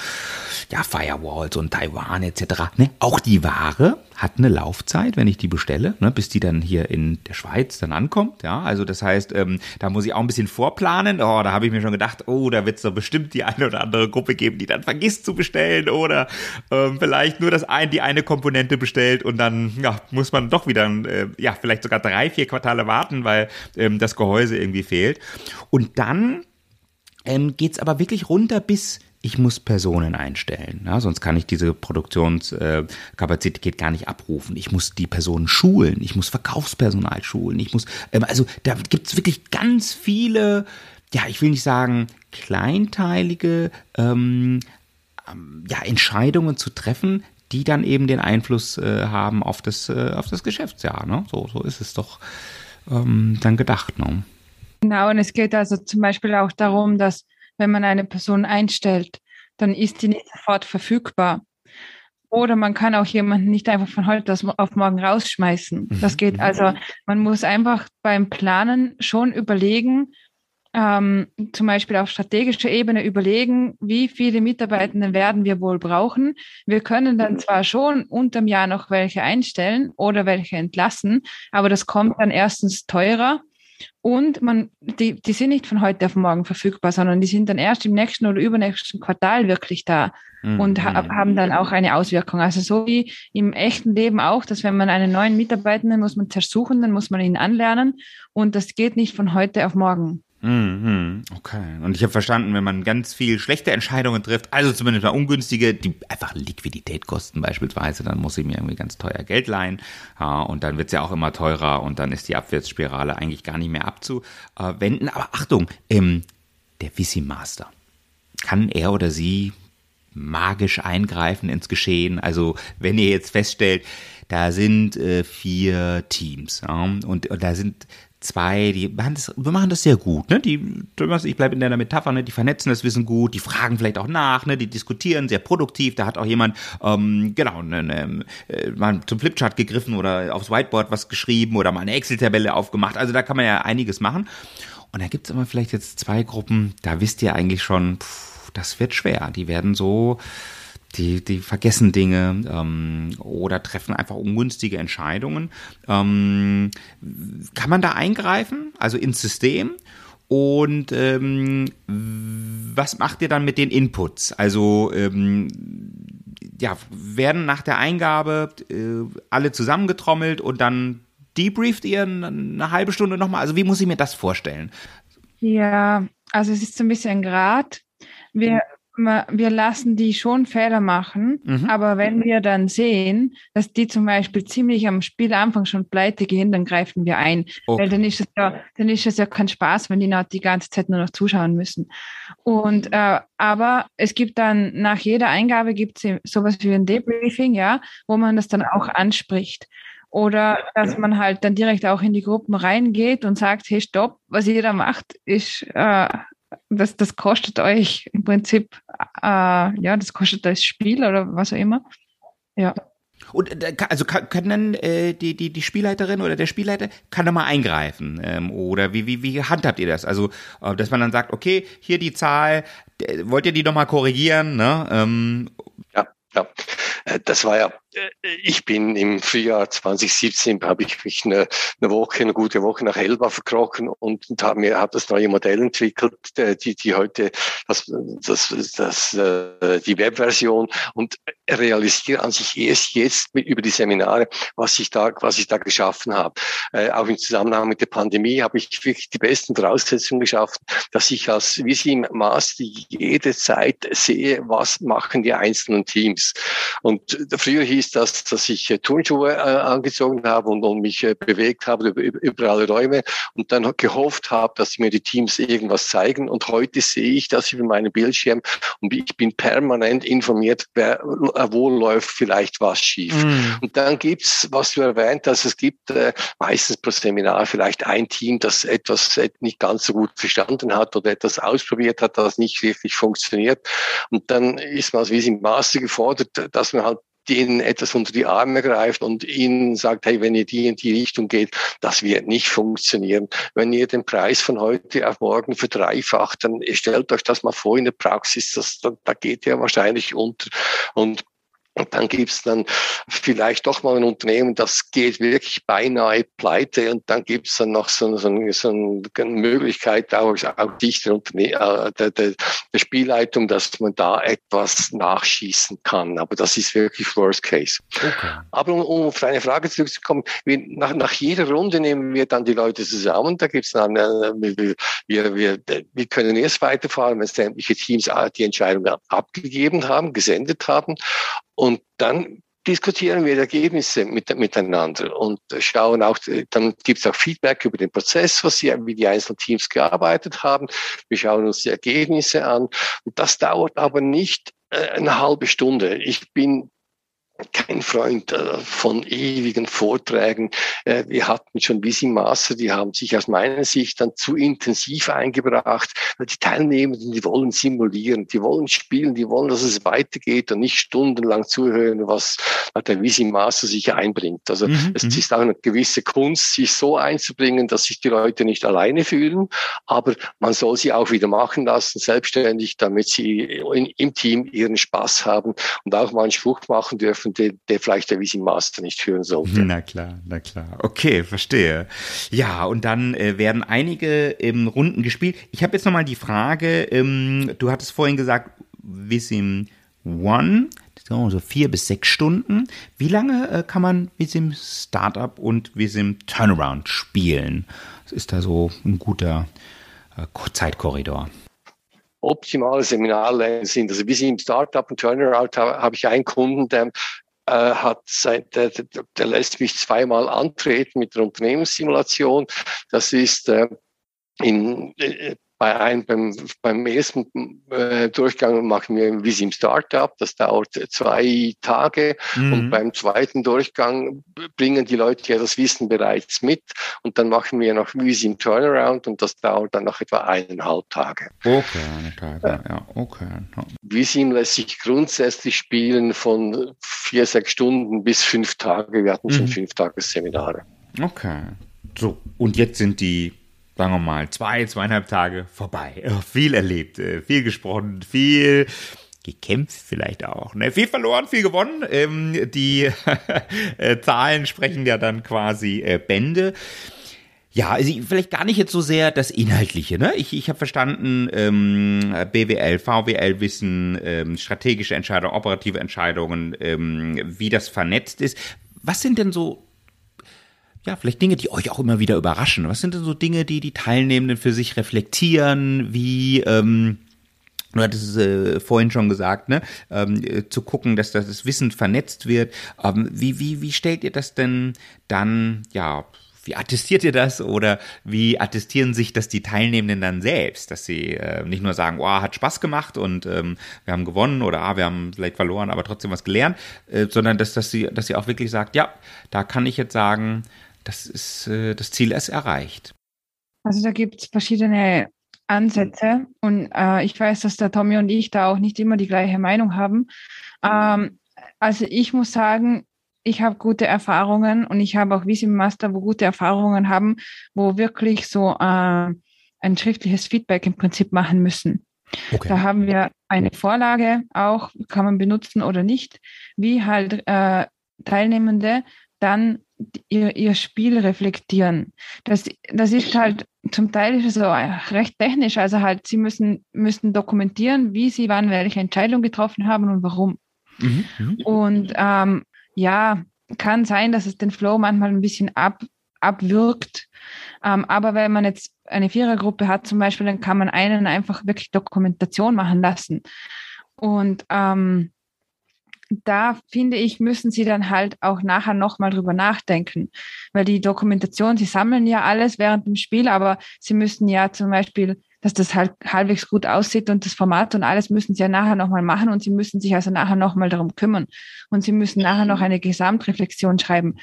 ja, Firewalls und Taiwan etc. Ne? Auch die Ware hat eine Laufzeit, wenn ich die bestelle, ne, bis die dann hier in der Schweiz dann ankommt. Ja, also das heißt, ähm, da muss ich auch ein bisschen vorplanen. Oh, da habe ich mir schon gedacht, oh, da wird es doch bestimmt die eine oder andere Gruppe geben, die dann vergisst zu bestellen oder ähm, vielleicht nur das ein, die eine Komponente bestellt und dann ja, muss man doch wieder, äh, ja, vielleicht sogar drei, vier Quartale warten, weil ähm, das Gehäuse irgendwie fehlt. Und dann ähm, geht aber wirklich runter bis ich muss Personen einstellen. Ja, sonst kann ich diese Produktionskapazität äh, gar nicht abrufen. Ich muss die Personen schulen, ich muss Verkaufspersonal schulen, ich muss, ähm, also da gibt es wirklich ganz viele, ja, ich will nicht sagen kleinteilige ähm, ähm, ja, Entscheidungen zu treffen, die dann eben den Einfluss äh, haben auf das, äh, auf das Geschäftsjahr. Ne? So, so ist es doch ähm, dann gedacht. Ne? Genau, und es geht also zum Beispiel auch darum, dass wenn man eine Person einstellt, dann ist die nicht sofort verfügbar. Oder man kann auch jemanden nicht einfach von heute auf morgen rausschmeißen. Das mhm. geht also, man muss einfach beim Planen schon überlegen, ähm, zum Beispiel auf strategischer Ebene überlegen, wie viele Mitarbeitenden werden wir wohl brauchen. Wir können dann zwar schon unterm Jahr noch welche einstellen oder welche entlassen, aber das kommt dann erstens teurer und man, die, die sind nicht von heute auf morgen verfügbar, sondern die sind dann erst im nächsten oder übernächsten Quartal wirklich da mhm. und ha haben dann auch eine Auswirkung. Also so wie im echten Leben auch, dass wenn man einen neuen Mitarbeitenden muss man zersuchen, dann muss man ihn anlernen und das geht nicht von heute auf morgen. Mhm, okay. Und ich habe verstanden, wenn man ganz viel schlechte Entscheidungen trifft, also zumindest mal ungünstige, die einfach Liquidität kosten beispielsweise, dann muss ich mir irgendwie ganz teuer Geld leihen und dann wird es ja auch immer teurer und dann ist die Abwärtsspirale eigentlich gar nicht mehr abzuwenden. Aber Achtung, ähm, der Vissi Master, kann er oder sie magisch eingreifen ins Geschehen? Also wenn ihr jetzt feststellt, da sind äh, vier Teams und da sind zwei, die machen das, wir machen das sehr gut, ne? Die, ich bleibe in der Metapher, ne? Die vernetzen das Wissen gut, die fragen vielleicht auch nach, ne? Die diskutieren sehr produktiv. Da hat auch jemand, ähm, genau, ne, ne, äh, mal zum Flipchart gegriffen oder aufs Whiteboard was geschrieben oder mal eine Excel-Tabelle aufgemacht. Also da kann man ja einiges machen. Und da gibt es aber vielleicht jetzt zwei Gruppen, da wisst ihr eigentlich schon, pff, das wird schwer. Die werden so die, die vergessen Dinge ähm, oder treffen einfach ungünstige Entscheidungen. Ähm, kann man da eingreifen, also ins System? Und ähm, was macht ihr dann mit den Inputs? Also ähm, ja, werden nach der Eingabe äh, alle zusammengetrommelt und dann debrieft ihr eine halbe Stunde nochmal? Also wie muss ich mir das vorstellen? Ja, also es ist so ein bisschen Grad. Wir wir lassen die schon Fehler machen, mhm. aber wenn wir dann sehen, dass die zum Beispiel ziemlich am Spielanfang schon pleite gehen, dann greifen wir ein. Okay. Weil dann ist es ja, dann ist es ja kein Spaß, wenn die noch die ganze Zeit nur noch zuschauen müssen. Und äh, aber es gibt dann nach jeder Eingabe gibt es sowas wie ein Debriefing, ja, wo man das dann auch anspricht. Oder dass man halt dann direkt auch in die Gruppen reingeht und sagt, hey, stopp, was ihr da macht, ist äh, das, das kostet euch im Prinzip, äh, ja, das kostet das Spiel oder was auch immer. Ja. Und äh, also kann, kann dann äh, die, die, die Spielleiterin oder der Spielleiter kann da mal eingreifen? Ähm, oder wie, wie, wie handhabt ihr das? Also, äh, dass man dann sagt, okay, hier die Zahl, wollt ihr die nochmal korrigieren? Ne? Ähm, ja, ja. Äh, das war ja ich bin im Frühjahr 2017, habe ich mich eine, eine, Woche, eine gute Woche nach Elba verkrochen und, habe hab das neue Modell entwickelt, die, die heute das, das, das, äh, die Webversion und realisiere an sich erst jetzt mit, über die Seminare, was ich da, was ich da geschaffen habe. Äh, auch im Zusammenhang mit der Pandemie habe ich wirklich die besten Voraussetzungen geschaffen, dass ich als Visim Master jede Zeit sehe, was machen die einzelnen Teams. Und früher hieß ist das, dass ich äh, Turnschuhe äh, angezogen habe und, und mich äh, bewegt habe über, über alle Räume und dann gehofft habe, dass mir die Teams irgendwas zeigen. Und heute sehe ich das über meinen Bildschirm und ich bin permanent informiert, wer, wo läuft vielleicht was schief. Mhm. Und dann gibt's, was du erwähnt hast, es gibt äh, meistens pro Seminar vielleicht ein Team, das etwas nicht ganz so gut verstanden hat oder etwas ausprobiert hat, das nicht wirklich funktioniert. Und dann ist man als wie im Master gefordert, dass man halt denen etwas unter die Arme greift und ihnen sagt, hey, wenn ihr die in die Richtung geht, das wird nicht funktionieren. Wenn ihr den Preis von heute auf morgen verdreifacht, dann stellt euch das mal vor in der Praxis, das, da, da geht ihr wahrscheinlich unter. Und und dann gibt's dann vielleicht doch mal ein Unternehmen, das geht wirklich beinahe pleite. Und dann gibt's dann noch so, so, so eine Möglichkeit auch, auch Unterne äh, der, der, der Spielleitung, dass man da etwas nachschießen kann. Aber das ist wirklich Worst Case. Okay. Aber um, um auf deine Frage zurückzukommen, wir, nach, nach jeder Runde nehmen wir dann die Leute zusammen. Da gibt's dann, äh, wir, wir, wir, wir können erst weiterfahren, wenn sämtliche Teams äh, die Entscheidung abgegeben haben, gesendet haben. Und dann diskutieren wir Ergebnisse mit, miteinander und schauen auch, dann gibt es auch Feedback über den Prozess, was sie, wie die einzelnen Teams gearbeitet haben. Wir schauen uns die Ergebnisse an. Und das dauert aber nicht äh, eine halbe Stunde. Ich bin kein Freund äh, von ewigen Vorträgen. Äh, wir hatten schon Busy Master, die haben sich aus meiner Sicht dann zu intensiv eingebracht. Die Teilnehmenden, die wollen simulieren, die wollen spielen, die wollen, dass es weitergeht und nicht stundenlang zuhören, was der Busy Master sich einbringt. Also mhm. es mhm. ist auch eine gewisse Kunst, sich so einzubringen, dass sich die Leute nicht alleine fühlen, aber man soll sie auch wieder machen lassen, selbstständig, damit sie in, im Team ihren Spaß haben und auch mal einen Spruch machen dürfen treffen, der, vielleicht der Visi Master nicht führen sollte. Na klar, na klar. Okay, verstehe. Ja, und dann äh, werden einige ähm, Runden gespielt. Ich habe jetzt nochmal die Frage, ähm, du hattest vorhin gesagt, Visim One, so vier bis sechs Stunden. Wie lange äh, kann man Visim Startup und Visim Turnaround spielen? Das ist da so ein guter äh, Zeitkorridor optimale Seminarlängen sind. Also wie Sie im Startup und Turnaround habe ich einen Kunden, der äh, hat seit, der, der lässt mich zweimal antreten mit der Unternehmenssimulation. Das ist äh, in, äh, bei einem, beim, beim ersten äh, Durchgang machen wir wie im Startup, das dauert zwei Tage. Mhm. Und beim zweiten Durchgang bringen die Leute ja das Wissen bereits mit. Und dann machen wir noch wie im Turnaround und das dauert dann noch etwa eineinhalb Tage. Okay, eine Tage, ja, okay. Visim lässt sich grundsätzlich spielen von vier, sechs Stunden bis fünf Tage. Wir hatten mhm. schon fünf Tagesseminare. Okay. So, und jetzt sind die sagen wir mal, zwei, zweieinhalb Tage vorbei. Viel erlebt, äh, viel gesprochen, viel gekämpft vielleicht auch. Ne? Viel verloren, viel gewonnen. Ähm, die äh, Zahlen sprechen ja dann quasi äh, Bände. Ja, also vielleicht gar nicht jetzt so sehr das Inhaltliche. Ne? Ich, ich habe verstanden, ähm, BWL, VWL-Wissen, ähm, strategische Entscheidungen, operative Entscheidungen, ähm, wie das vernetzt ist. Was sind denn so ja, vielleicht Dinge, die euch auch immer wieder überraschen. Was sind denn so Dinge, die die Teilnehmenden für sich reflektieren? Wie, ähm, Du hattest es äh, vorhin schon gesagt, ne? Ähm, äh, zu gucken, dass das Wissen vernetzt wird. Ähm, wie, wie, wie stellt ihr das denn dann, ja, wie attestiert ihr das oder wie attestieren sich das die Teilnehmenden dann selbst, dass sie äh, nicht nur sagen, oh, hat Spaß gemacht und ähm, wir haben gewonnen oder ah, wir haben vielleicht verloren, aber trotzdem was gelernt, äh, sondern dass, dass, sie, dass sie auch wirklich sagt, ja, da kann ich jetzt sagen, das ist äh, das Ziel ist erreicht. Also da gibt es verschiedene Ansätze und äh, ich weiß, dass der Tommy und ich da auch nicht immer die gleiche Meinung haben. Ähm, also ich muss sagen, ich habe gute Erfahrungen und ich habe auch Visi Master, wo gute Erfahrungen haben, wo wirklich so äh, ein schriftliches Feedback im Prinzip machen müssen. Okay. Da haben wir eine Vorlage auch, kann man benutzen oder nicht, wie halt äh, Teilnehmende dann ihr, ihr Spiel reflektieren. Das, das ist halt zum Teil ist es so recht technisch, also halt, sie müssen, müssen dokumentieren, wie sie wann welche Entscheidung getroffen haben und warum. Mhm. Und ähm, ja, kann sein, dass es den Flow manchmal ein bisschen ab, abwirkt. Ähm, aber wenn man jetzt eine Vierergruppe hat zum Beispiel, dann kann man einen einfach wirklich Dokumentation machen lassen. Und ähm, da finde ich, müssen Sie dann halt auch nachher nochmal drüber nachdenken. Weil die Dokumentation, Sie sammeln ja alles während dem Spiel, aber Sie müssen ja zum Beispiel dass das halt halbwegs gut aussieht und das Format und alles müssen sie ja nachher nochmal machen und sie müssen sich also nachher nochmal darum kümmern und sie müssen nachher noch eine Gesamtreflexion schreiben.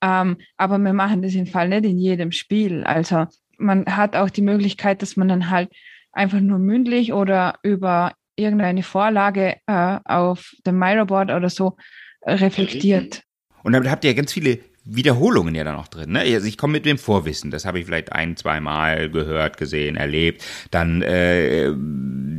Ähm, aber wir machen das im Fall nicht in jedem Spiel. Also man hat auch die Möglichkeit, dass man dann halt einfach nur mündlich oder über irgendeine Vorlage äh, auf dem Miroboard oder so reflektiert. Und damit habt ihr ja ganz viele Wiederholungen ja dann auch drin. Ne? Also ich komme mit dem Vorwissen, das habe ich vielleicht ein, zwei Mal gehört, gesehen, erlebt. Dann äh,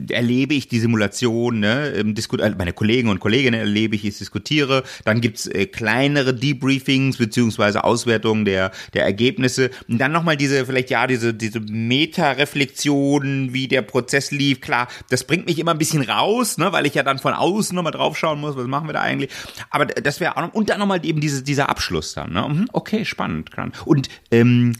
erlebe ich die Simulation, ne? Äh, meine Kollegen und Kolleginnen erlebe ich, ich diskutiere. Dann gibt's äh, kleinere Debriefings beziehungsweise Auswertungen der, der Ergebnisse. Und dann nochmal diese, vielleicht ja, diese, diese Meta-Reflexion, wie der Prozess lief. Klar, das bringt mich immer ein bisschen raus, ne? weil ich ja dann von außen nochmal draufschauen muss, was machen wir da eigentlich. Aber das wäre auch noch, und dann nochmal eben diese, dieser Abschluss dann. Ne? Mhm, okay, spannend. Und ähm,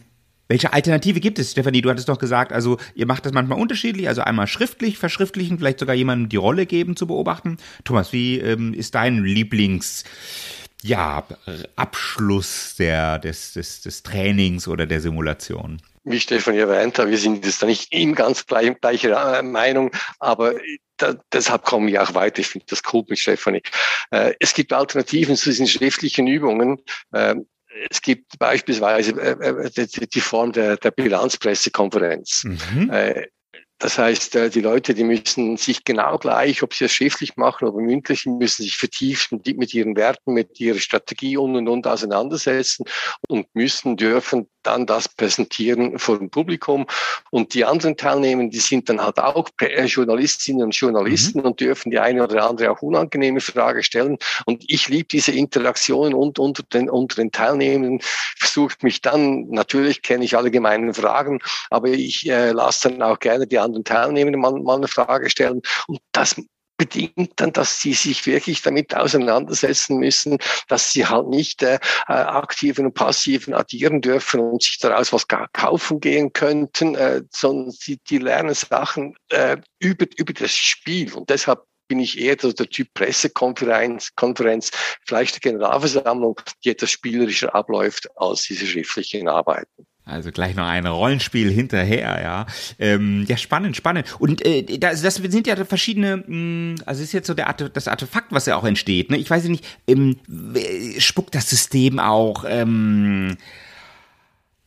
welche Alternative gibt es, Stefanie? Du hattest doch gesagt, also ihr macht das manchmal unterschiedlich, also einmal schriftlich, verschriftlichen, vielleicht sogar jemandem die Rolle geben zu beobachten. Thomas, wie ähm, ist dein Lieblings ja, Abschluss der, des, des, des Trainings oder der Simulation? Wie Stefan erwähnt hat, wir sind jetzt da nicht in ganz gleich, gleicher äh, Meinung, aber da, deshalb kommen wir auch weiter. Ich finde das cool mit Stefanie. Äh, es gibt Alternativen zu diesen schriftlichen Übungen. Äh, es gibt beispielsweise äh, äh die Form der, der Bilanzpressekonferenz. Mhm. Das heißt, äh, die Leute, die müssen sich genau gleich, ob sie es schriftlich machen oder mündlich, müssen sich vertieft mit ihren Werten, mit ihrer Strategie und und und auseinandersetzen und müssen, dürfen dann das präsentieren vor dem Publikum. Und die anderen Teilnehmer, die sind dann halt auch äh, Journalistinnen und Journalisten mhm. und dürfen die eine oder andere auch unangenehme Frage stellen. Und ich liebe diese Interaktion und unter den, unter den Teilnehmern versucht mich dann, natürlich kenne ich alle gemeinen Fragen, aber ich äh, lasse dann auch gerne die anderen Teilnehmer mal, mal eine Frage stellen. Und das bedingt dann, dass sie sich wirklich damit auseinandersetzen müssen, dass sie halt nicht äh, äh, aktiven und passiven addieren dürfen und sich daraus was kaufen gehen könnten, äh, sondern sie, die lernen Sachen äh, über, über das Spiel. Und deshalb bin ich eher der, der Typ Pressekonferenz, Konferenz, vielleicht der Generalversammlung, die etwas spielerischer abläuft als diese schriftlichen Arbeiten. Also gleich noch ein Rollenspiel hinterher, ja. Ähm, ja, spannend, spannend. Und äh, das, das sind ja verschiedene, mh, hm, also ist jetzt so der Arte, das Artefakt, was ja auch entsteht. Ne? Ich weiß nicht, ähm, spuckt das System auch ähm,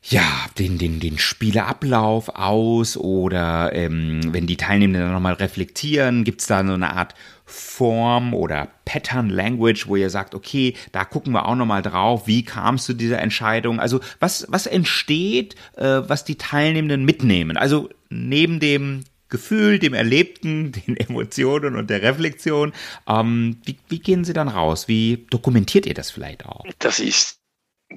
ja, den, den, den Spieleablauf aus oder ähm, wenn die Teilnehmenden dann nochmal reflektieren, gibt's da so eine Art Form oder Pattern Language, wo ihr sagt, okay, da gucken wir auch nochmal drauf, wie kam es zu dieser Entscheidung? Also was, was entsteht, äh, was die Teilnehmenden mitnehmen? Also neben dem Gefühl, dem Erlebten, den Emotionen und der Reflexion, ähm, wie, wie gehen Sie dann raus? Wie dokumentiert ihr das vielleicht auch? Das ist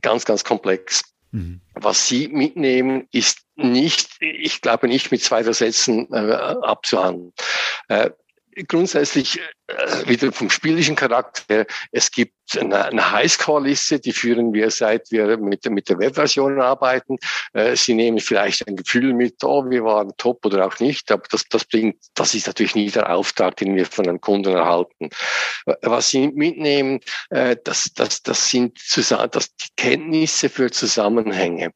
ganz, ganz komplex. Mhm. Was Sie mitnehmen, ist nicht, ich glaube nicht mit zwei Sätzen äh, abzuhandeln. Äh, grundsätzlich äh, wieder vom spielischen Charakter. Es gibt eine, eine Highscore-Liste, die führen wir seit wir mit, mit der Webversion arbeiten. Äh, Sie nehmen vielleicht ein Gefühl mit, oh, wir waren top oder auch nicht, aber das, das bringt, das ist natürlich nie der Auftrag, den wir von einem Kunden erhalten. Was Sie mitnehmen, äh, das, das, das sind das die Kenntnisse für Zusammenhänge.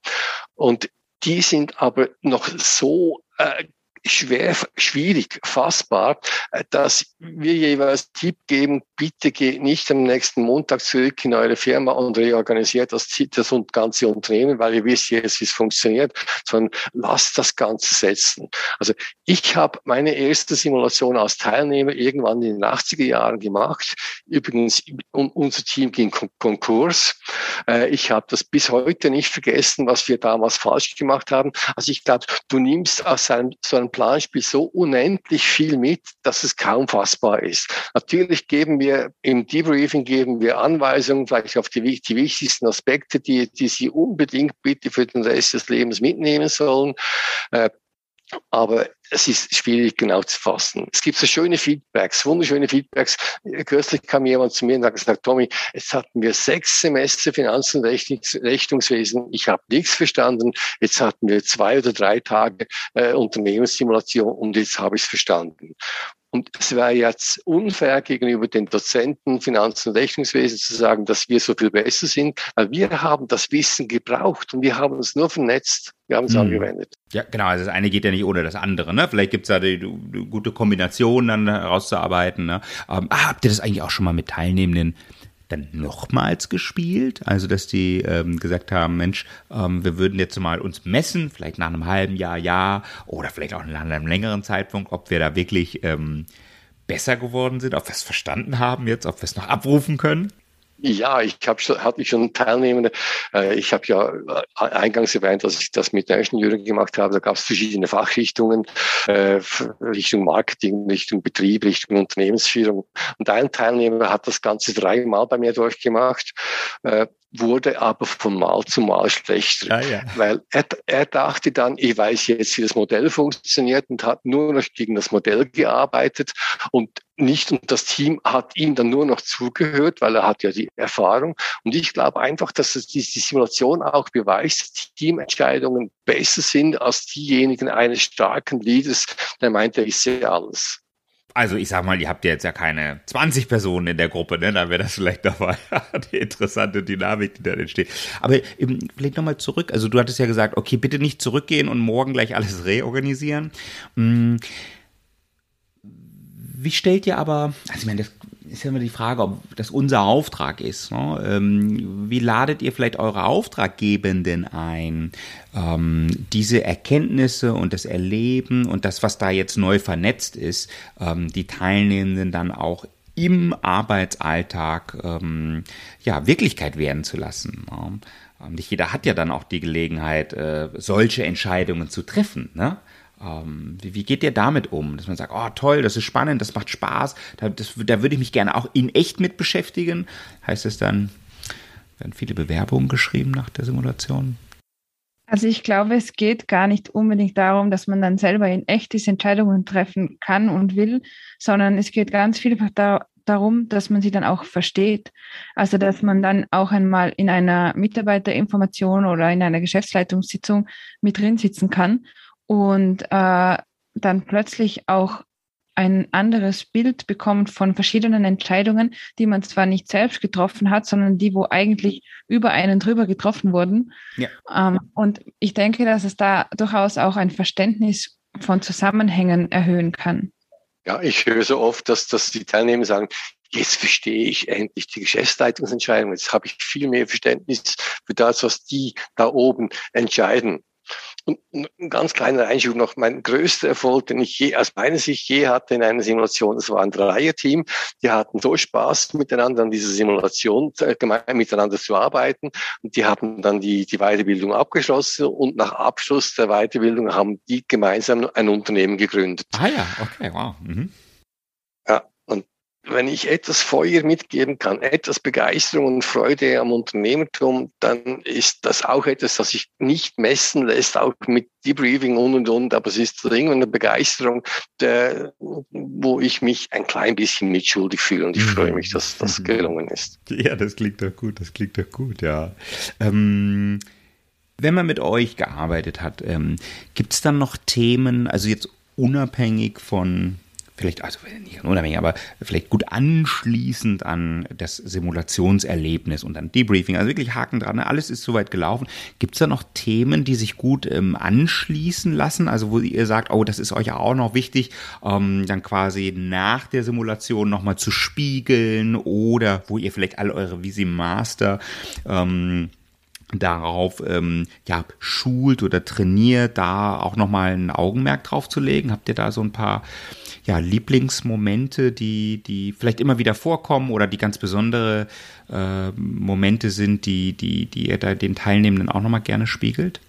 Und die sind aber noch so äh, schwer, schwierig fassbar, äh, dass wir jeweils Tipp geben, bitte geht nicht am nächsten Montag zurück in eure Firma und reorganisiert das, das ganze Unternehmen, weil ihr wisst jetzt, wie es funktioniert, sondern lasst das Ganze setzen. Also ich habe meine erste Simulation als Teilnehmer irgendwann in den 80er Jahren gemacht. Übrigens, unser Team ging Konkurs. Äh, ich habe das bis heute nicht vergessen, was wir damals falsch gemacht haben. Also ich glaube, du nimmst aus einem, so einem Planspiel so unendlich viel mit, dass es kaum fassbar ist. Natürlich geben wir im Debriefing geben wir Anweisungen vielleicht auf die, die wichtigsten Aspekte, die, die Sie unbedingt bitte für den Rest des Lebens mitnehmen sollen. Äh, aber es ist schwierig genau zu fassen. Es gibt so schöne Feedbacks, wunderschöne Feedbacks. Kürzlich kam jemand zu mir und hat gesagt, Tommy, jetzt hatten wir sechs Semester Finanz- und Rechnungswesen. Ich habe nichts verstanden. Jetzt hatten wir zwei oder drei Tage äh, Unternehmenssimulation und jetzt habe ich es verstanden. Und es wäre jetzt unfair gegenüber den Dozenten Finanzen und Rechnungswesen zu sagen, dass wir so viel besser sind, weil wir haben das Wissen gebraucht und wir haben es nur vernetzt, wir haben es hm. angewendet. Ja, genau. Also das eine geht ja nicht ohne das andere. Ne? Vielleicht gibt's da die, die, gute Kombination dann herauszuarbeiten. Ne? Ähm, ah, habt ihr das eigentlich auch schon mal mit Teilnehmenden dann nochmals gespielt. Also, dass die ähm, gesagt haben, Mensch, ähm, wir würden jetzt mal uns messen, vielleicht nach einem halben Jahr, Jahr oder vielleicht auch nach einem längeren Zeitpunkt, ob wir da wirklich ähm, besser geworden sind, ob wir es verstanden haben jetzt, ob wir es noch abrufen können. Ja, ich habe schon, hatte schon Teilnehmende. Äh, ich habe ja äh, eingangs erwähnt, dass ich das mit der Ingenieuren gemacht habe. Da gab es verschiedene Fachrichtungen, äh, Richtung Marketing, Richtung Betrieb, Richtung Unternehmensführung. Und ein Teilnehmer hat das Ganze dreimal bei mir durchgemacht wurde aber von Mal zu Mal schlechter, ah, ja. weil er, er dachte dann, ich weiß jetzt, wie das Modell funktioniert und hat nur noch gegen das Modell gearbeitet und nicht und das Team hat ihm dann nur noch zugehört, weil er hat ja die Erfahrung. Und ich glaube einfach, dass die, Simulation auch beweist, dass Teamentscheidungen besser sind als diejenigen eines starken Leaders, der meint, er ist ja alles also ich sag mal, ihr habt ja jetzt ja keine 20 Personen in der Gruppe, ne? Dann wäre das vielleicht dabei die interessante Dynamik, die da entsteht. Aber eben, vielleicht nochmal zurück. Also du hattest ja gesagt, okay, bitte nicht zurückgehen und morgen gleich alles reorganisieren. Hm. Wie stellt ihr aber, also ich meine, das ist ja immer die Frage, ob das unser Auftrag ist. Ne? Ähm, wie ladet ihr vielleicht eure Auftraggebenden ein, ähm, diese Erkenntnisse und das Erleben und das, was da jetzt neu vernetzt ist, ähm, die Teilnehmenden dann auch im Arbeitsalltag ähm, ja Wirklichkeit werden zu lassen. Ne? Nicht jeder hat ja dann auch die Gelegenheit, äh, solche Entscheidungen zu treffen. Ne? Ähm, wie, wie, geht ihr damit um? Dass man sagt, oh toll, das ist spannend, das macht Spaß, da, das, da würde ich mich gerne auch in echt mit beschäftigen. Heißt es dann, werden viele Bewerbungen geschrieben nach der Simulation? Also ich glaube, es geht gar nicht unbedingt darum, dass man dann selber in echt diese Entscheidungen treffen kann und will, sondern es geht ganz vielfach da, darum, dass man sie dann auch versteht. Also dass man dann auch einmal in einer Mitarbeiterinformation oder in einer Geschäftsleitungssitzung mit drin sitzen kann und äh, dann plötzlich auch ein anderes Bild bekommt von verschiedenen Entscheidungen, die man zwar nicht selbst getroffen hat, sondern die, wo eigentlich über einen drüber getroffen wurden. Ja. Ähm, und ich denke, dass es da durchaus auch ein Verständnis von Zusammenhängen erhöhen kann. Ja, ich höre so oft, dass, dass die Teilnehmer sagen, jetzt verstehe ich endlich die Geschäftsleitungsentscheidung, jetzt habe ich viel mehr Verständnis für das, was die da oben entscheiden. Und ein ganz kleiner Einschub noch. Mein größter Erfolg, den ich je, aus meiner Sicht je hatte in einer Simulation, das war ein Dreierteam. Die hatten so Spaß miteinander an dieser Simulation, äh, miteinander zu arbeiten. Und die haben dann die, die Weiterbildung abgeschlossen und nach Abschluss der Weiterbildung haben die gemeinsam ein Unternehmen gegründet. Ah ja, okay, wow. Mhm. Wenn ich etwas Feuer mitgeben kann, etwas Begeisterung und Freude am Unternehmertum, dann ist das auch etwas, das sich nicht messen lässt, auch mit Debriefing und und und. Aber es ist irgendwann eine Begeisterung, der, wo ich mich ein klein bisschen mitschuldig fühle und ich freue mich, dass das mhm. gelungen ist. Ja, das klingt doch gut, das klingt doch gut, ja. Ähm wenn man mit euch gearbeitet hat, ähm, gibt es dann noch Themen, also jetzt unabhängig von vielleicht, also nicht unabhängig, aber vielleicht gut anschließend an das Simulationserlebnis und dann Debriefing, also wirklich Haken dran, ne? alles ist soweit gelaufen. Gibt es da noch Themen, die sich gut ähm, anschließen lassen, also wo ihr sagt, oh, das ist euch auch noch wichtig, ähm, dann quasi nach der Simulation nochmal zu spiegeln oder wo ihr vielleicht alle eure Visi Master ähm, darauf ähm, ja, schult oder trainiert, da auch nochmal ein Augenmerk drauf zu legen? Habt ihr da so ein paar ja, Lieblingsmomente, die, die vielleicht immer wieder vorkommen oder die ganz besondere äh, Momente sind, die, die, die ihr da den Teilnehmenden auch nochmal gerne spiegelt?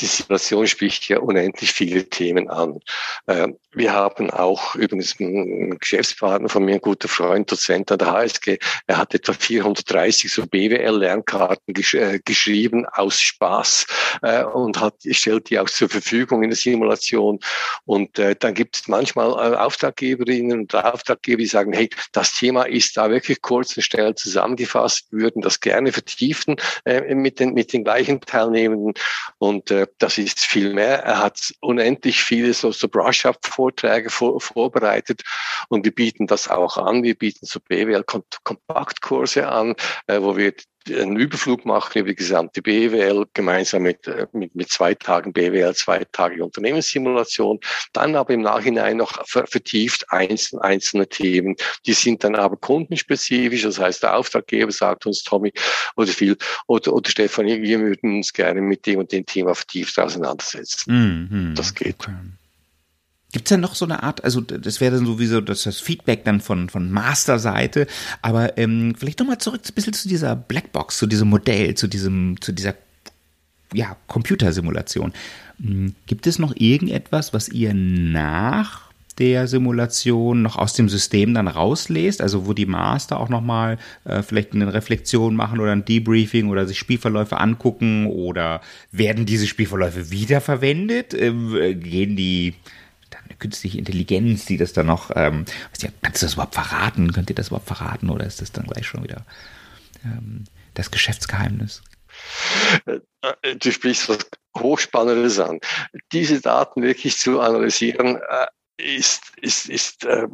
Die Simulation spricht ja unendlich viele Themen an. Ähm, wir haben auch übrigens einen Geschäftspartner von mir, ein guter Freund, Dozent an der HSG, er hat etwa 430 so BWL-Lernkarten gesch äh, geschrieben aus Spaß äh, und hat, stellt die auch zur Verfügung in der Simulation. Und äh, dann gibt es manchmal äh, Auftraggeberinnen und Auftraggeber, die sagen, hey, das Thema ist da wirklich kurz und schnell zusammengefasst, würden das gerne vertiefen äh, mit, den, mit den gleichen Teilnehmenden. Und äh, das ist viel mehr. Er hat unendlich viele so, so Brush-up Vorträge vor, vorbereitet und wir bieten das auch an. Wir bieten so BWL-Kompaktkurse an, äh, wo wir einen Überflug machen über die gesamte BWL gemeinsam mit, äh, mit, mit zwei Tagen BWL, zwei Tage Unternehmenssimulation, dann aber im Nachhinein noch vertieft einzelne, einzelne Themen. Die sind dann aber kundenspezifisch, das heißt, der Auftraggeber sagt uns, Tommy oder Phil oder, oder Stefan, wir würden uns gerne mit dem und dem Thema vertieft auseinandersetzen. Mhm, das geht. Okay. Gibt es denn noch so eine Art, also das wäre dann sowieso das, das Feedback dann von, von Master-Seite, aber ähm, vielleicht nochmal zurück ein bisschen zu dieser Blackbox, zu diesem Modell, zu diesem, zu dieser ja, Computersimulation. Hm, gibt es noch irgendetwas, was ihr nach der Simulation noch aus dem System dann rauslest, also wo die Master auch nochmal äh, vielleicht eine Reflexion machen oder ein Debriefing oder sich Spielverläufe angucken oder werden diese Spielverläufe wiederverwendet? Ähm, äh, gehen die künstliche Intelligenz, die das dann noch, ähm, ja, kannst du das überhaupt verraten? Könnt ihr das überhaupt verraten oder ist das dann gleich schon wieder ähm, das Geschäftsgeheimnis? Äh, du sprichst was Hochspannendes an. Diese Daten wirklich zu analysieren, äh, ist, ist, ist, äh,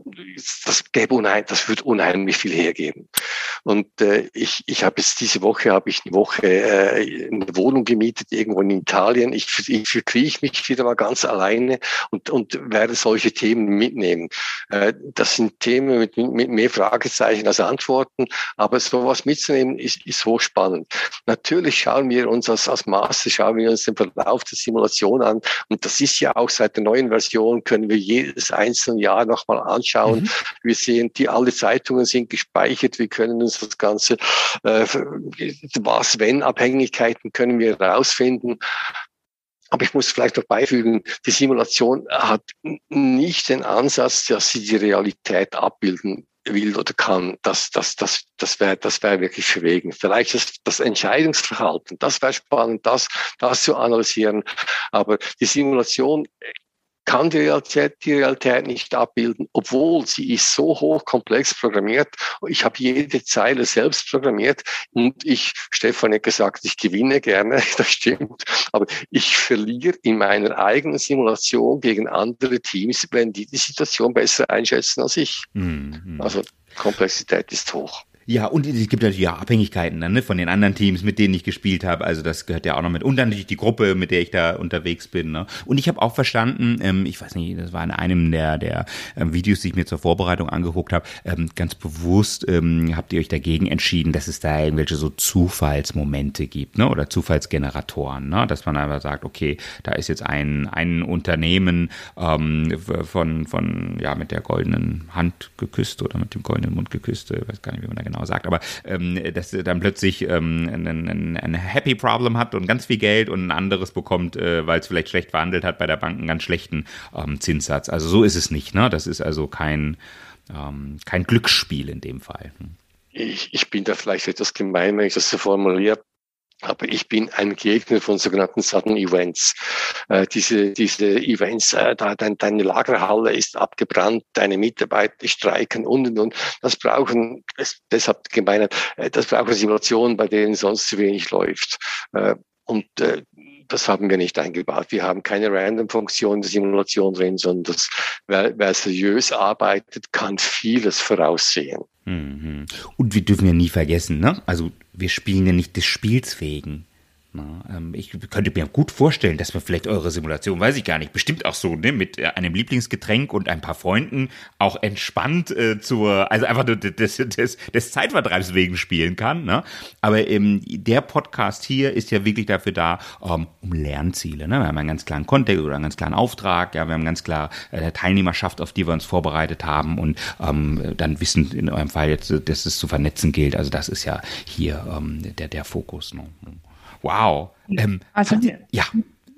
das gäbe unheim, das würde unheimlich viel hergeben. Und äh, ich, ich habe jetzt diese Woche habe ich eine Woche äh, eine Wohnung gemietet irgendwo in Italien. Ich, ich verkrieche mich wieder mal ganz alleine und, und werde solche Themen mitnehmen. Äh, das sind Themen mit, mit mehr Fragezeichen als Antworten, aber sowas mitzunehmen ist, ist hochspannend. Natürlich schauen wir uns als, als Master, schauen wir uns den Verlauf der Simulation an und das ist ja auch seit der neuen Version können wir je jedes einzelne Jahr nochmal anschauen. Mhm. Wir sehen, die alle Zeitungen sind gespeichert. Wir können uns das Ganze, äh, was wenn Abhängigkeiten können wir herausfinden. Aber ich muss vielleicht noch beifügen, die Simulation hat nicht den Ansatz, dass sie die Realität abbilden will oder kann, das, das, das, das wäre das wäre wirklich verwegen. Vielleicht das, das Entscheidungsverhalten, das wäre spannend, das, das zu analysieren. Aber die Simulation kann die Realität, die Realität nicht abbilden, obwohl sie ist so hochkomplex programmiert. Ich habe jede Zeile selbst programmiert und ich, Stefan hat gesagt, ich gewinne gerne, das stimmt, aber ich verliere in meiner eigenen Simulation gegen andere Teams, wenn die die Situation besser einschätzen als ich. Mhm. Also Komplexität ist hoch. Ja, und es gibt natürlich ja Abhängigkeiten dann, ne, von den anderen Teams, mit denen ich gespielt habe. Also das gehört ja auch noch mit. Und dann natürlich die Gruppe, mit der ich da unterwegs bin. Ne? Und ich habe auch verstanden, ähm, ich weiß nicht, das war in einem der, der ähm, Videos, die ich mir zur Vorbereitung angeguckt habe, ähm, ganz bewusst ähm, habt ihr euch dagegen entschieden, dass es da irgendwelche so Zufallsmomente gibt, ne? Oder Zufallsgeneratoren, ne? Dass man einfach sagt, okay, da ist jetzt ein, ein Unternehmen ähm, von, von, ja, mit der goldenen Hand geküsst oder mit dem goldenen Mund geküsst, ich weiß gar nicht, wie man da genau genau sagt, aber ähm, dass dann plötzlich ähm, ein, ein, ein Happy Problem hat und ganz viel Geld und ein anderes bekommt, äh, weil es vielleicht schlecht verhandelt hat bei der Bank einen ganz schlechten ähm, Zinssatz. Also so ist es nicht. Ne? Das ist also kein ähm, kein Glücksspiel in dem Fall. Hm. Ich, ich bin da vielleicht etwas gemein, wenn ich das so formuliere. Aber ich bin ein Gegner von sogenannten Sudden Events. Äh, diese, diese Events, äh, da, dein, deine Lagerhalle ist abgebrannt, deine Mitarbeiter streiken und und und. Das brauchen, das, deshalb gemeint, äh, das brauchen Simulationen, bei denen sonst zu wenig läuft. Äh, und äh, das haben wir nicht eingebaut. Wir haben keine Random-Funktion der Simulation drin, sondern das, wer, wer seriös arbeitet, kann vieles voraussehen. Mhm. Und wir dürfen ja nie vergessen, ne? Also wir spielen ja nicht des Spiels wegen. Na, ähm, ich könnte mir gut vorstellen, dass man vielleicht eure Simulation, weiß ich gar nicht, bestimmt auch so, ne, mit äh, einem Lieblingsgetränk und ein paar Freunden auch entspannt äh, zur, also einfach des, des, des Zeitvertreibs wegen spielen kann. Ne? Aber ähm, der Podcast hier ist ja wirklich dafür da, ähm, um Lernziele. Ne? Wir haben einen ganz klaren Kontext oder einen ganz klaren Auftrag, ja, wir haben ganz klar äh, Teilnehmerschaft, auf die wir uns vorbereitet haben und ähm, dann wissen in eurem Fall jetzt, dass es zu vernetzen gilt. Also das ist ja hier ähm, der, der Fokus. Ne? Wow. Ähm, also wir, ja.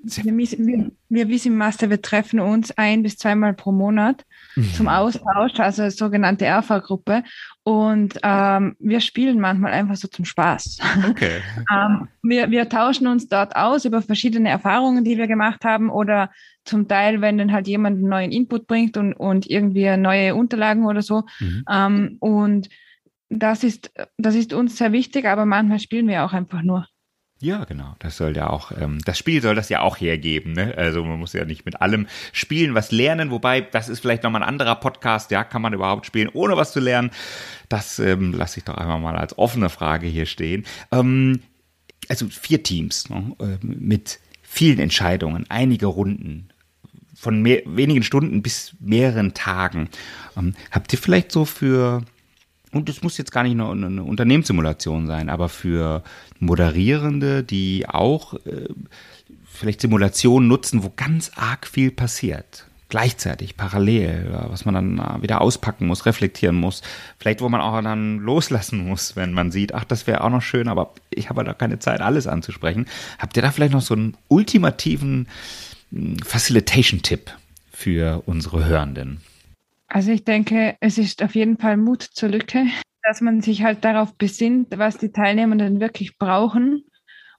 Wir, wir, wir wissen Master, wir treffen uns ein bis zweimal pro Monat mhm. zum Austausch, also sogenannte Erfa-Gruppe. Und ähm, wir spielen manchmal einfach so zum Spaß. Okay. ähm, wir, wir tauschen uns dort aus über verschiedene Erfahrungen, die wir gemacht haben oder zum Teil, wenn dann halt jemand einen neuen Input bringt und, und irgendwie neue Unterlagen oder so. Mhm. Ähm, und das ist, das ist uns sehr wichtig, aber manchmal spielen wir auch einfach nur. Ja, genau. Das soll ja auch, ähm, das Spiel soll das ja auch hergeben. Ne? Also man muss ja nicht mit allem spielen, was lernen. Wobei, das ist vielleicht nochmal ein anderer Podcast. Ja, kann man überhaupt spielen, ohne was zu lernen? Das ähm, lasse ich doch einfach mal als offene Frage hier stehen. Ähm, also vier Teams ne? äh, mit vielen Entscheidungen, einige Runden, von mehr, wenigen Stunden bis mehreren Tagen. Ähm, habt ihr vielleicht so für und es muss jetzt gar nicht nur eine Unternehmenssimulation sein, aber für Moderierende, die auch äh, vielleicht Simulationen nutzen, wo ganz arg viel passiert. Gleichzeitig, parallel, was man dann äh, wieder auspacken muss, reflektieren muss. Vielleicht, wo man auch dann loslassen muss, wenn man sieht, ach, das wäre auch noch schön, aber ich habe da keine Zeit, alles anzusprechen. Habt ihr da vielleicht noch so einen ultimativen hm, Facilitation-Tipp für unsere Hörenden? Also ich denke, es ist auf jeden Fall Mut zur Lücke, dass man sich halt darauf besinnt, was die Teilnehmenden wirklich brauchen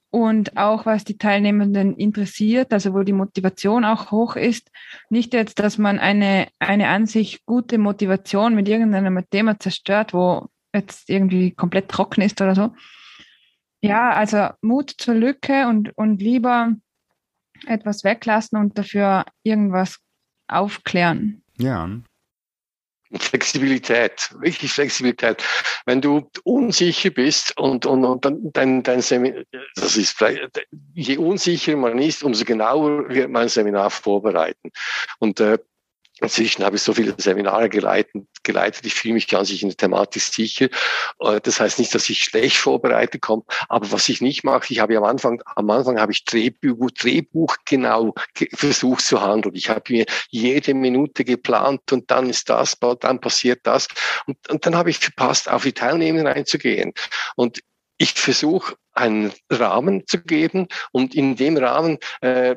und auch was die Teilnehmenden interessiert, also wo die Motivation auch hoch ist. Nicht jetzt, dass man eine, eine an sich gute Motivation mit irgendeinem Thema zerstört, wo jetzt irgendwie komplett trocken ist oder so. Ja, also Mut zur Lücke und, und lieber etwas weglassen und dafür irgendwas aufklären. Ja, Flexibilität, wirklich Flexibilität. Wenn du unsicher bist und, und, und dann dein, dein Seminar, das ist je unsicherer man ist, umso genauer wird man ein Seminar vorbereiten. Und äh, Inzwischen habe ich so viele Seminare geleitet, geleitet. Ich fühle mich an sich in der Thematik sicher. Äh, das heißt nicht, dass ich schlecht vorbereitet komme, aber was ich nicht mache, ich habe am Anfang, am Anfang habe ich Drehbuch, Drehbuch genau versucht zu handeln. Ich habe mir jede Minute geplant und dann ist das, dann passiert das. Und, und dann habe ich verpasst, auf die Teilnehmenden einzugehen. Und ich versuche einen Rahmen zu geben und in dem Rahmen äh,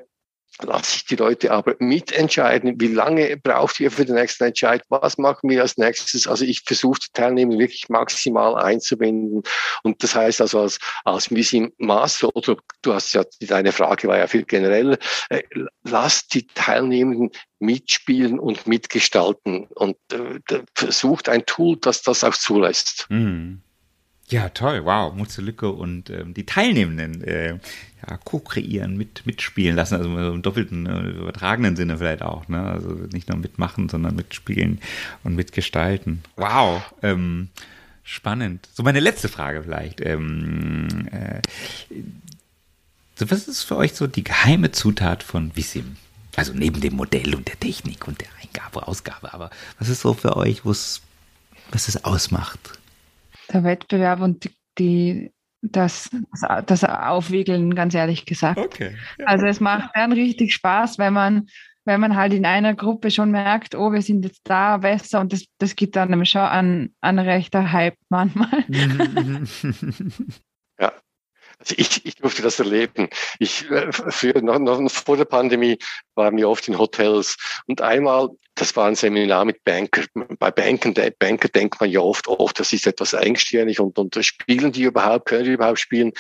lasse ich die Leute aber mitentscheiden, wie lange braucht ihr für den nächsten Entscheid, was machen wir als nächstes. Also ich versuche die Teilnehmer wirklich maximal einzubinden. Und das heißt also als, als Mission Master, oder du hast ja, deine Frage war ja viel generell, äh, lass die Teilnehmenden mitspielen und mitgestalten und äh, versucht ein Tool, das das auch zulässt. Mhm. Ja, toll, wow, Mutze Lücke und ähm, die Teilnehmenden äh, ja, co-kreieren, mit, mitspielen lassen, also im doppelten, äh, übertragenen Sinne vielleicht auch, ne? Also nicht nur mitmachen, sondern mitspielen und mitgestalten. Wow, ähm, spannend. So meine letzte Frage vielleicht. Ähm, äh, so, was ist für euch so die geheime Zutat von Vissim? Also neben dem Modell und der Technik und der Eingabe, Ausgabe, aber was ist so für euch, was es ausmacht? Der Wettbewerb und die, die das, das Aufwiegeln, ganz ehrlich gesagt. Okay. Ja. Also es macht dann richtig Spaß, wenn man, wenn man halt in einer Gruppe schon merkt, oh, wir sind jetzt da besser und das, das gibt dann nämlich schon an, an rechter Hype manchmal. ja. Also ich, ich durfte das erleben. Ich äh, früher noch, noch vor der Pandemie waren wir oft in Hotels. Und einmal, das war ein Seminar mit Banker. Bei Banken, Banker denkt man ja oft, oh, das ist etwas engstirnig und, und spielen die überhaupt, können die überhaupt spielen?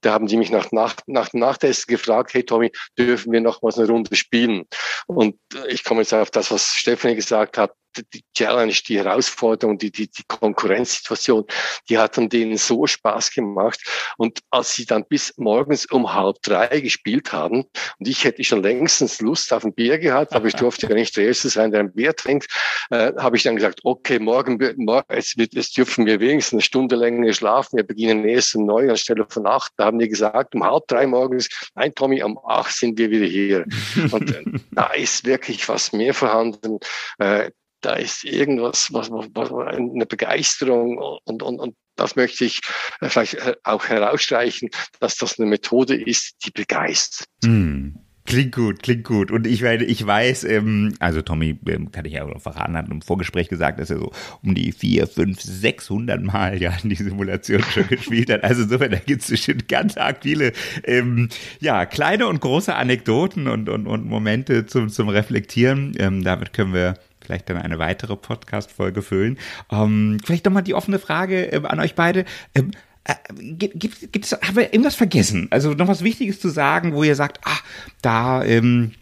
Da haben die mich nach, nach, nach Nachtessen gefragt, hey Tommy, dürfen wir noch mal eine Runde spielen? Und ich komme jetzt auf das, was Stephanie gesagt hat, die Challenge, die Herausforderung, die, die, die Konkurrenzsituation, die hat dann denen so Spaß gemacht. Und als sie dann bis morgens um halb drei gespielt haben, und ich hätte schon längstens Lust auf ein Bier gehabt, aber ich durfte ja nicht der Erste sein, der ein Bier trinkt, äh, habe ich dann gesagt, okay, morgen, morgen jetzt, jetzt dürfen wir wenigstens eine Stunde länger schlafen. Wir beginnen erst um neun anstelle von acht. Da haben die gesagt, um halb drei morgens, nein, Tommy, um acht sind wir wieder hier. Und äh, da ist wirklich was mehr vorhanden. Äh, da ist irgendwas, was, was, eine Begeisterung und, und, und das möchte ich äh, vielleicht äh, auch herausstreichen, dass das eine Methode ist, die begeistert. Mm. Klingt gut, klingt gut. Und ich meine, ich weiß, ähm, also Tommy, ähm, kann ich ja auch noch verraten, hat im Vorgespräch gesagt, dass er so um die vier, fünf, sechshundert Mal ja die Simulation schon gespielt hat. Also insofern, da gibt es bestimmt ganz arg viele, ähm, ja, kleine und große Anekdoten und, und, und Momente zum, zum Reflektieren. Ähm, damit können wir vielleicht dann eine weitere Podcast-Folge füllen. Ähm, vielleicht nochmal die offene Frage äh, an euch beide. Ähm, äh, gibt, gibt, gibt's, haben wir irgendwas vergessen? Also noch was Wichtiges zu sagen, wo ihr sagt, ah, da, ähm,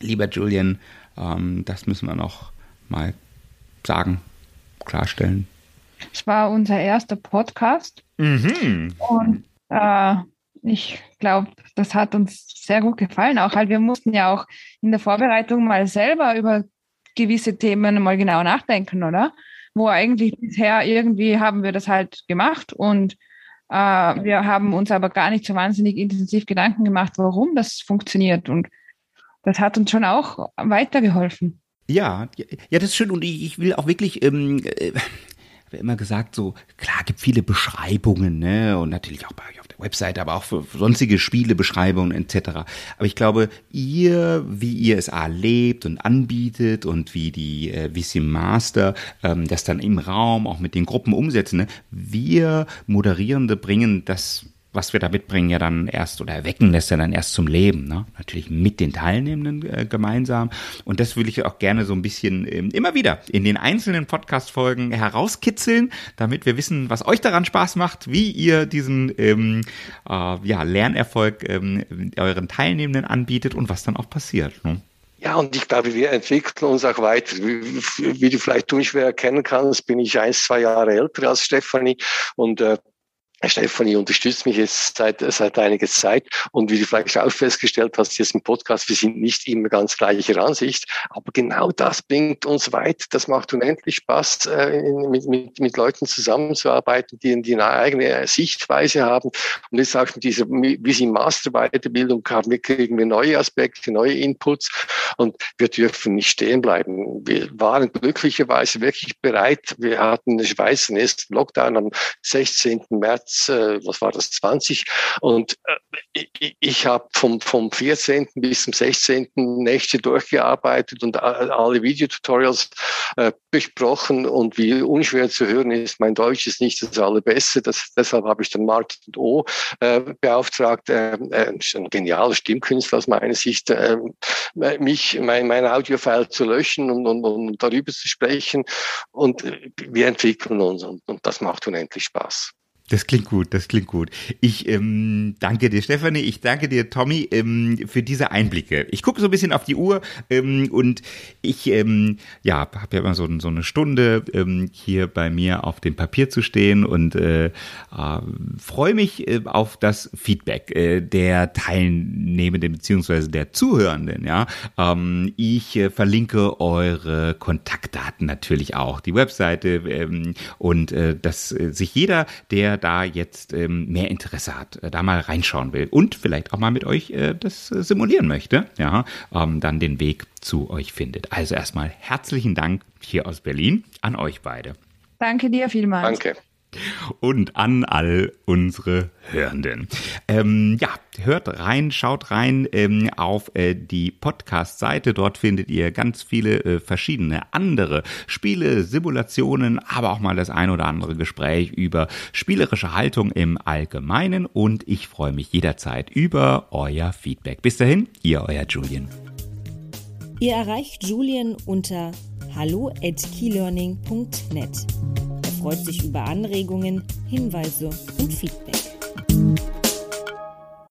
lieber Julian, ähm, das müssen wir noch mal sagen, klarstellen. Es war unser erster Podcast. Mhm. Und äh, ich glaube, das hat uns sehr gut gefallen. Auch halt, wir mussten ja auch in der Vorbereitung mal selber über gewisse Themen mal genau nachdenken, oder? Wo eigentlich bisher irgendwie haben wir das halt gemacht und äh, wir haben uns aber gar nicht so wahnsinnig intensiv Gedanken gemacht, warum das funktioniert. Und das hat uns schon auch weitergeholfen. Ja, ja, das ist schön und ich, ich will auch wirklich ähm, äh, immer gesagt, so klar gibt viele Beschreibungen, ne, und natürlich auch bei euch auf der Webseite, aber auch für sonstige Spielebeschreibungen etc. Aber ich glaube, ihr, wie ihr es erlebt und anbietet und wie die äh, VC Master ähm, das dann im Raum auch mit den Gruppen umsetzen, ne, wir Moderierende bringen das was wir da mitbringen, ja dann erst oder erwecken lässt ja dann erst zum Leben. Ne? Natürlich mit den Teilnehmenden äh, gemeinsam. Und das will ich auch gerne so ein bisschen ähm, immer wieder in den einzelnen Podcast-Folgen herauskitzeln, damit wir wissen, was euch daran Spaß macht, wie ihr diesen ähm, äh, ja, Lernerfolg ähm, euren Teilnehmenden anbietet und was dann auch passiert. Ne? Ja, und ich glaube, wir entwickeln uns auch weiter. Wie, wie du vielleicht unschwer erkennen kannst, bin ich ein, zwei Jahre älter als Stefanie und äh, Stefanie unterstützt mich jetzt seit, seit einiger Zeit. Und wie du vielleicht auch festgestellt hast, jetzt im Podcast, wir sind nicht immer ganz gleicher Ansicht. Aber genau das bringt uns weit. Das macht unendlich Spaß, äh, mit, mit, mit Leuten zusammenzuarbeiten, die, die eine eigene Sichtweise haben. Und jetzt auch mit dieser, wie sie Masterweiterbildung haben, wir kriegen wir neue Aspekte, neue Inputs. Und wir dürfen nicht stehen bleiben. Wir waren glücklicherweise wirklich bereit. Wir hatten in der Schweiz den ersten Lockdown am 16. März März, äh, was war das, 20. Und äh, ich, ich habe vom, vom 14. bis zum 16. Nächte durchgearbeitet und alle Videotutorials äh, besprochen. Und wie unschwer zu hören ist, mein Deutsch ist nicht das allerbeste. Das, deshalb habe ich dann Martin O. Äh, beauftragt, äh, äh, ein genialer Stimmkünstler aus meiner Sicht, äh, mich, mein, mein Audiofile zu löschen und, und, und darüber zu sprechen. Und äh, wir entwickeln uns und, und das macht unendlich Spaß. Das klingt gut, das klingt gut. Ich ähm, danke dir, Stefanie, ich danke dir, Tommy, ähm, für diese Einblicke. Ich gucke so ein bisschen auf die Uhr ähm, und ich ähm, ja, habe ja immer so, so eine Stunde ähm, hier bei mir auf dem Papier zu stehen und äh, äh, freue mich äh, auf das Feedback äh, der Teilnehmenden beziehungsweise der Zuhörenden. Ja, ähm, Ich äh, verlinke eure Kontaktdaten natürlich auch, die Webseite ähm, und äh, dass äh, sich jeder, der da jetzt ähm, mehr Interesse hat, äh, da mal reinschauen will und vielleicht auch mal mit euch äh, das äh, simulieren möchte, ja, ähm, dann den Weg zu euch findet. Also erstmal herzlichen Dank hier aus Berlin an euch beide. Danke dir vielmals. Danke und an all unsere Hörenden. Ähm, ja, hört rein, schaut rein ähm, auf äh, die Podcast-Seite. Dort findet ihr ganz viele äh, verschiedene andere Spiele, Simulationen, aber auch mal das ein oder andere Gespräch über spielerische Haltung im Allgemeinen. Und ich freue mich jederzeit über euer Feedback. Bis dahin, ihr euer Julian. Ihr erreicht Julian unter hallo at keylearning.net. Freut sich über Anregungen, Hinweise und Feedback.